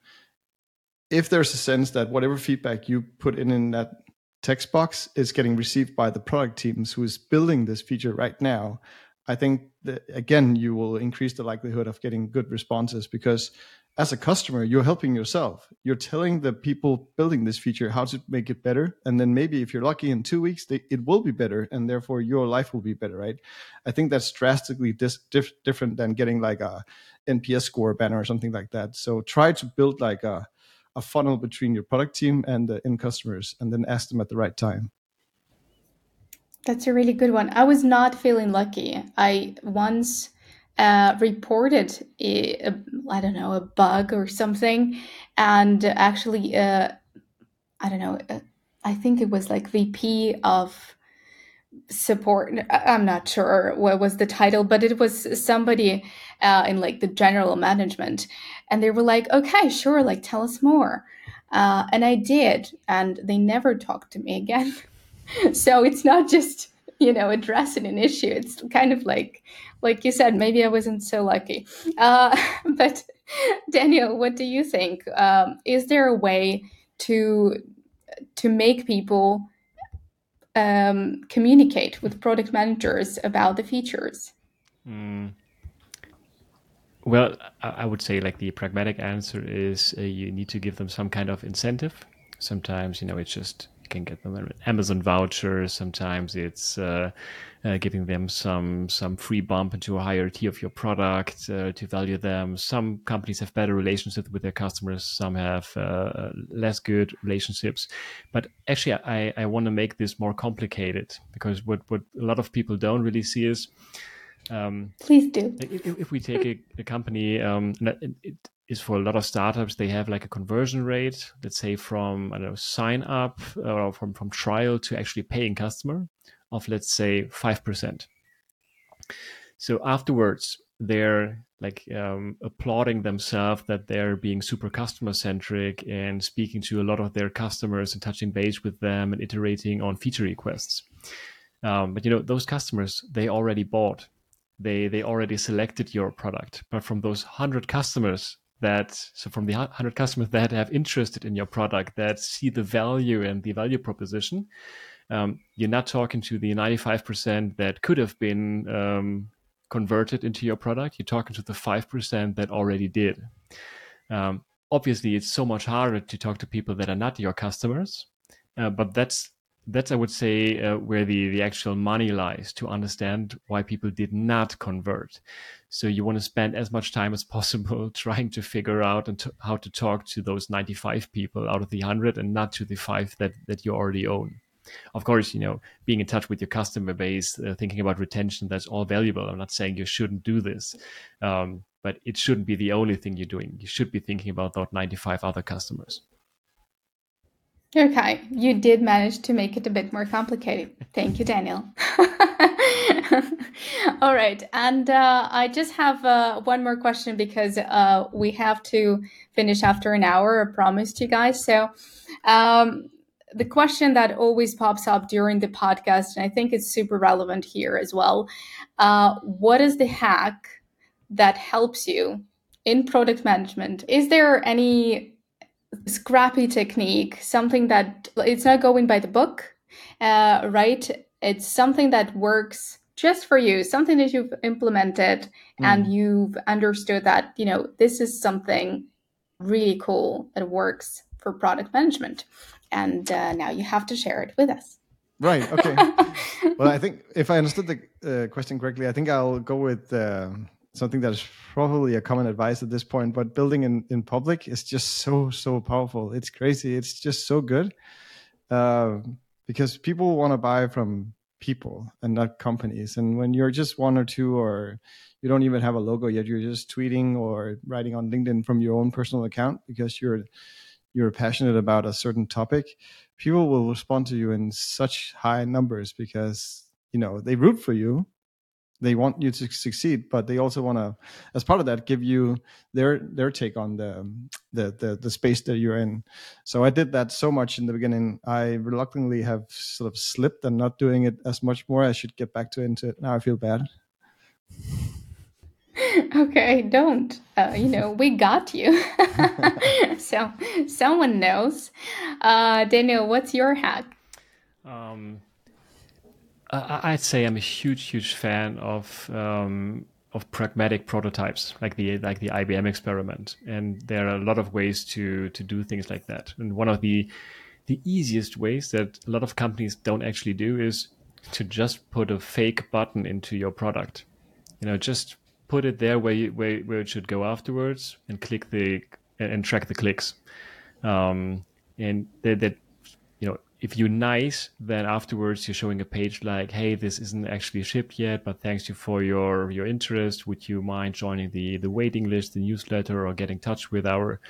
if there's a sense that whatever feedback you put in in that text box is getting received by the product teams who is building this feature right now I think that again, you will increase the likelihood of getting good responses because as a customer, you're helping yourself. You're telling the people building this feature how to make it better. And then maybe if you're lucky in two weeks, they, it will be better. And therefore your life will be better, right? I think that's drastically dis- diff- different than getting like a NPS score banner or something like that. So try to build like a, a funnel between your product team and the end customers and then ask them at the right time. That's a really good one. I was not feeling lucky. I once uh, reported a, a, I don't know a bug or something, and actually, uh, I don't know. Uh, I think it was like VP of support. I'm not sure what was the title, but it was somebody uh, in like the general management, and they were like, "Okay, sure, like tell us more," uh, and I did, and they never talked to me again. so it's not just you know addressing an issue. It's kind of like like you said maybe i wasn't so lucky. Uh, but daniel what do you think? Um, is there a way to to make people um, communicate with product managers about the features? Mm. well i would say like the pragmatic answer is uh, you need to give them some kind of incentive. Sometimes you know it's just can get them Amazon voucher. Sometimes it's uh, uh, giving them some some free bump into a higher tier of your product uh, to value them. Some companies have better relationships with their customers. Some have uh, less good relationships. But actually, I, I want to make this more complicated because what what a lot of people don't really see is. Um, Please do. If, if we take a, a company, um, it, it, is for a lot of startups they have like a conversion rate let's say from i don't know sign up or from from trial to actually paying customer of let's say 5% So afterwards, they're like um, applauding themselves that they're being super customer centric and speaking to a lot of their customers and touching base with them and iterating on feature requests. Um, but you know, those customers they already bought, they they already selected your product. But from those hundred customers that so from the hundred customers that have interested in your product that see the value and the value proposition, um, you're not talking to the 95% that could have been um, converted into your product. You're talking to the 5% that already did. Um, obviously, it's so much harder to talk to people that are not your customers, uh, but that's that's I would say uh, where the the actual money lies to understand why people did not convert. So you want to spend as much time as possible trying to figure out and how to talk to those 95 people out of the 100 and not to the five that that you already own of course, you know, being in touch with your customer base, uh, thinking about retention, that's all valuable. I'm not saying you shouldn't do this, um, but it shouldn't be the only thing you're doing. You should be thinking about those 95 other customers. Okay, you did manage to make it a bit more complicated. Thank you, Daniel. All right, and uh, I just have uh, one more question because uh, we have to finish after an hour. I promised you guys. So, um, the question that always pops up during the podcast, and I think it's super relevant here as well. Uh, what is the hack that helps you in product management? Is there any scrappy technique, something that it's not going by the book, uh, right? It's something that works just for you, something that you've implemented mm. and you've understood that, you know, this is something really cool that works for product management and uh, now you have to share it with us. Right. Okay. well, I think if I understood the uh, question correctly, I think I'll go with uh, something that is probably a common advice at this point. But building in in public is just so so powerful. It's crazy. It's just so good uh, because people want to buy from people and not companies. And when you're just one or two, or you don't even have a logo yet, you're just tweeting or writing on LinkedIn from your own personal account because you're you're passionate about a certain topic, people will respond to you in such high numbers because you know they root for you they want you to succeed but they also want to as part of that give you their their take on the, the the the space that you're in so i did that so much in the beginning i reluctantly have sort of slipped and not doing it as much more i should get back to into it now i feel bad okay, don't. Uh, you know, we got you. so someone knows. Uh, Daniel, what's your hack? Um, I'd say I'm a huge, huge fan of um, of pragmatic prototypes, like the like the IBM experiment. And there are a lot of ways to to do things like that. And one of the the easiest ways that a lot of companies don't actually do is to just put a fake button into your product. You know, just put it there where you, where where it should go afterwards, and click the and track the clicks. Um, and that, that you know if you're nice, then afterwards you're showing a page like, "Hey, this isn't actually shipped yet, but thanks you for your your interest. Would you mind joining the the waiting list, the newsletter, or get in touch with our,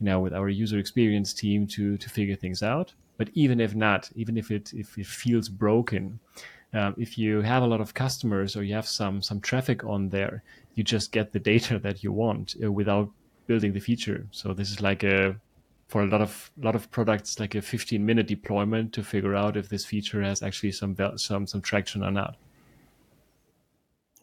you know, with our user experience team to to figure things out?" But even if not, even if it if it feels broken, um, if you have a lot of customers or you have some some traffic on there, you just get the data that you want uh, without building the feature. So this is like a for a lot of lot of products like a 15 minute deployment to figure out if this feature has actually some some some traction or not.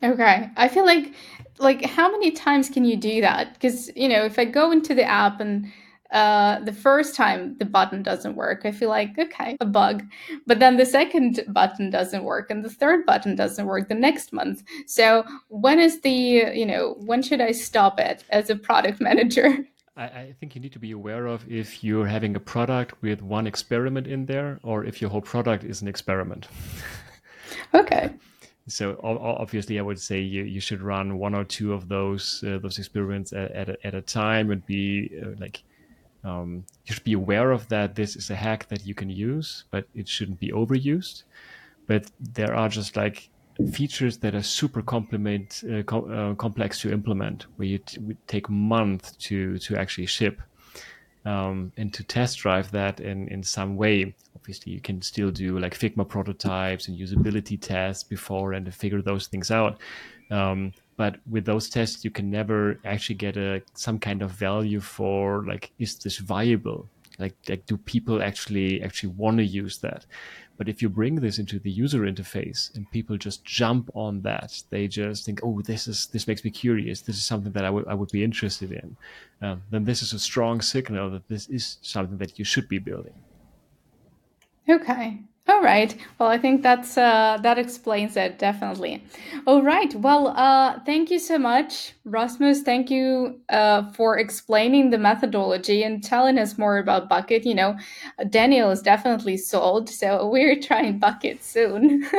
Okay. I feel like like how many times can you do that? Because you know, if I go into the app and uh, the first time the button doesn't work, I feel like, okay, a bug. But then the second button doesn't work and the third button doesn't work the next month. So when is the, you know, when should I stop it as a product manager? I, I think you need to be aware of if you're having a product with one experiment in there or if your whole product is an experiment. okay. So obviously, I would say you, you should run one or two of those uh, those experiments at, at, a, at a time and be uh, like um, you should be aware of that. This is a hack that you can use, but it shouldn't be overused. But there are just like features that are super complement, uh, com- uh, complex to implement, where you t- take months to to actually ship. Um, and to test drive that in, in some way, obviously you can still do like Figma prototypes and usability tests before and figure those things out. Um, but with those tests, you can never actually get a some kind of value for like is this viable? Like, like do people actually actually want to use that? But if you bring this into the user interface and people just jump on that, they just think, "Oh, this is this makes me curious. This is something that I would I would be interested in." Um, then this is a strong signal that this is something that you should be building. Okay. All right. Well, I think that's uh, that explains it definitely. All right. Well, uh, thank you so much, Rasmus. Thank you uh, for explaining the methodology and telling us more about Bucket. You know, Daniel is definitely sold, so we're trying Bucket soon.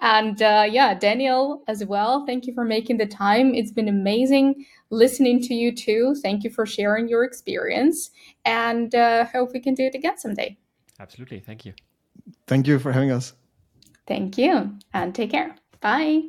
And uh, yeah, Daniel as well. Thank you for making the time. It's been amazing listening to you too. Thank you for sharing your experience, and uh, hope we can do it again someday. Absolutely. Thank you. Thank you for having us. Thank you. And take care. Bye.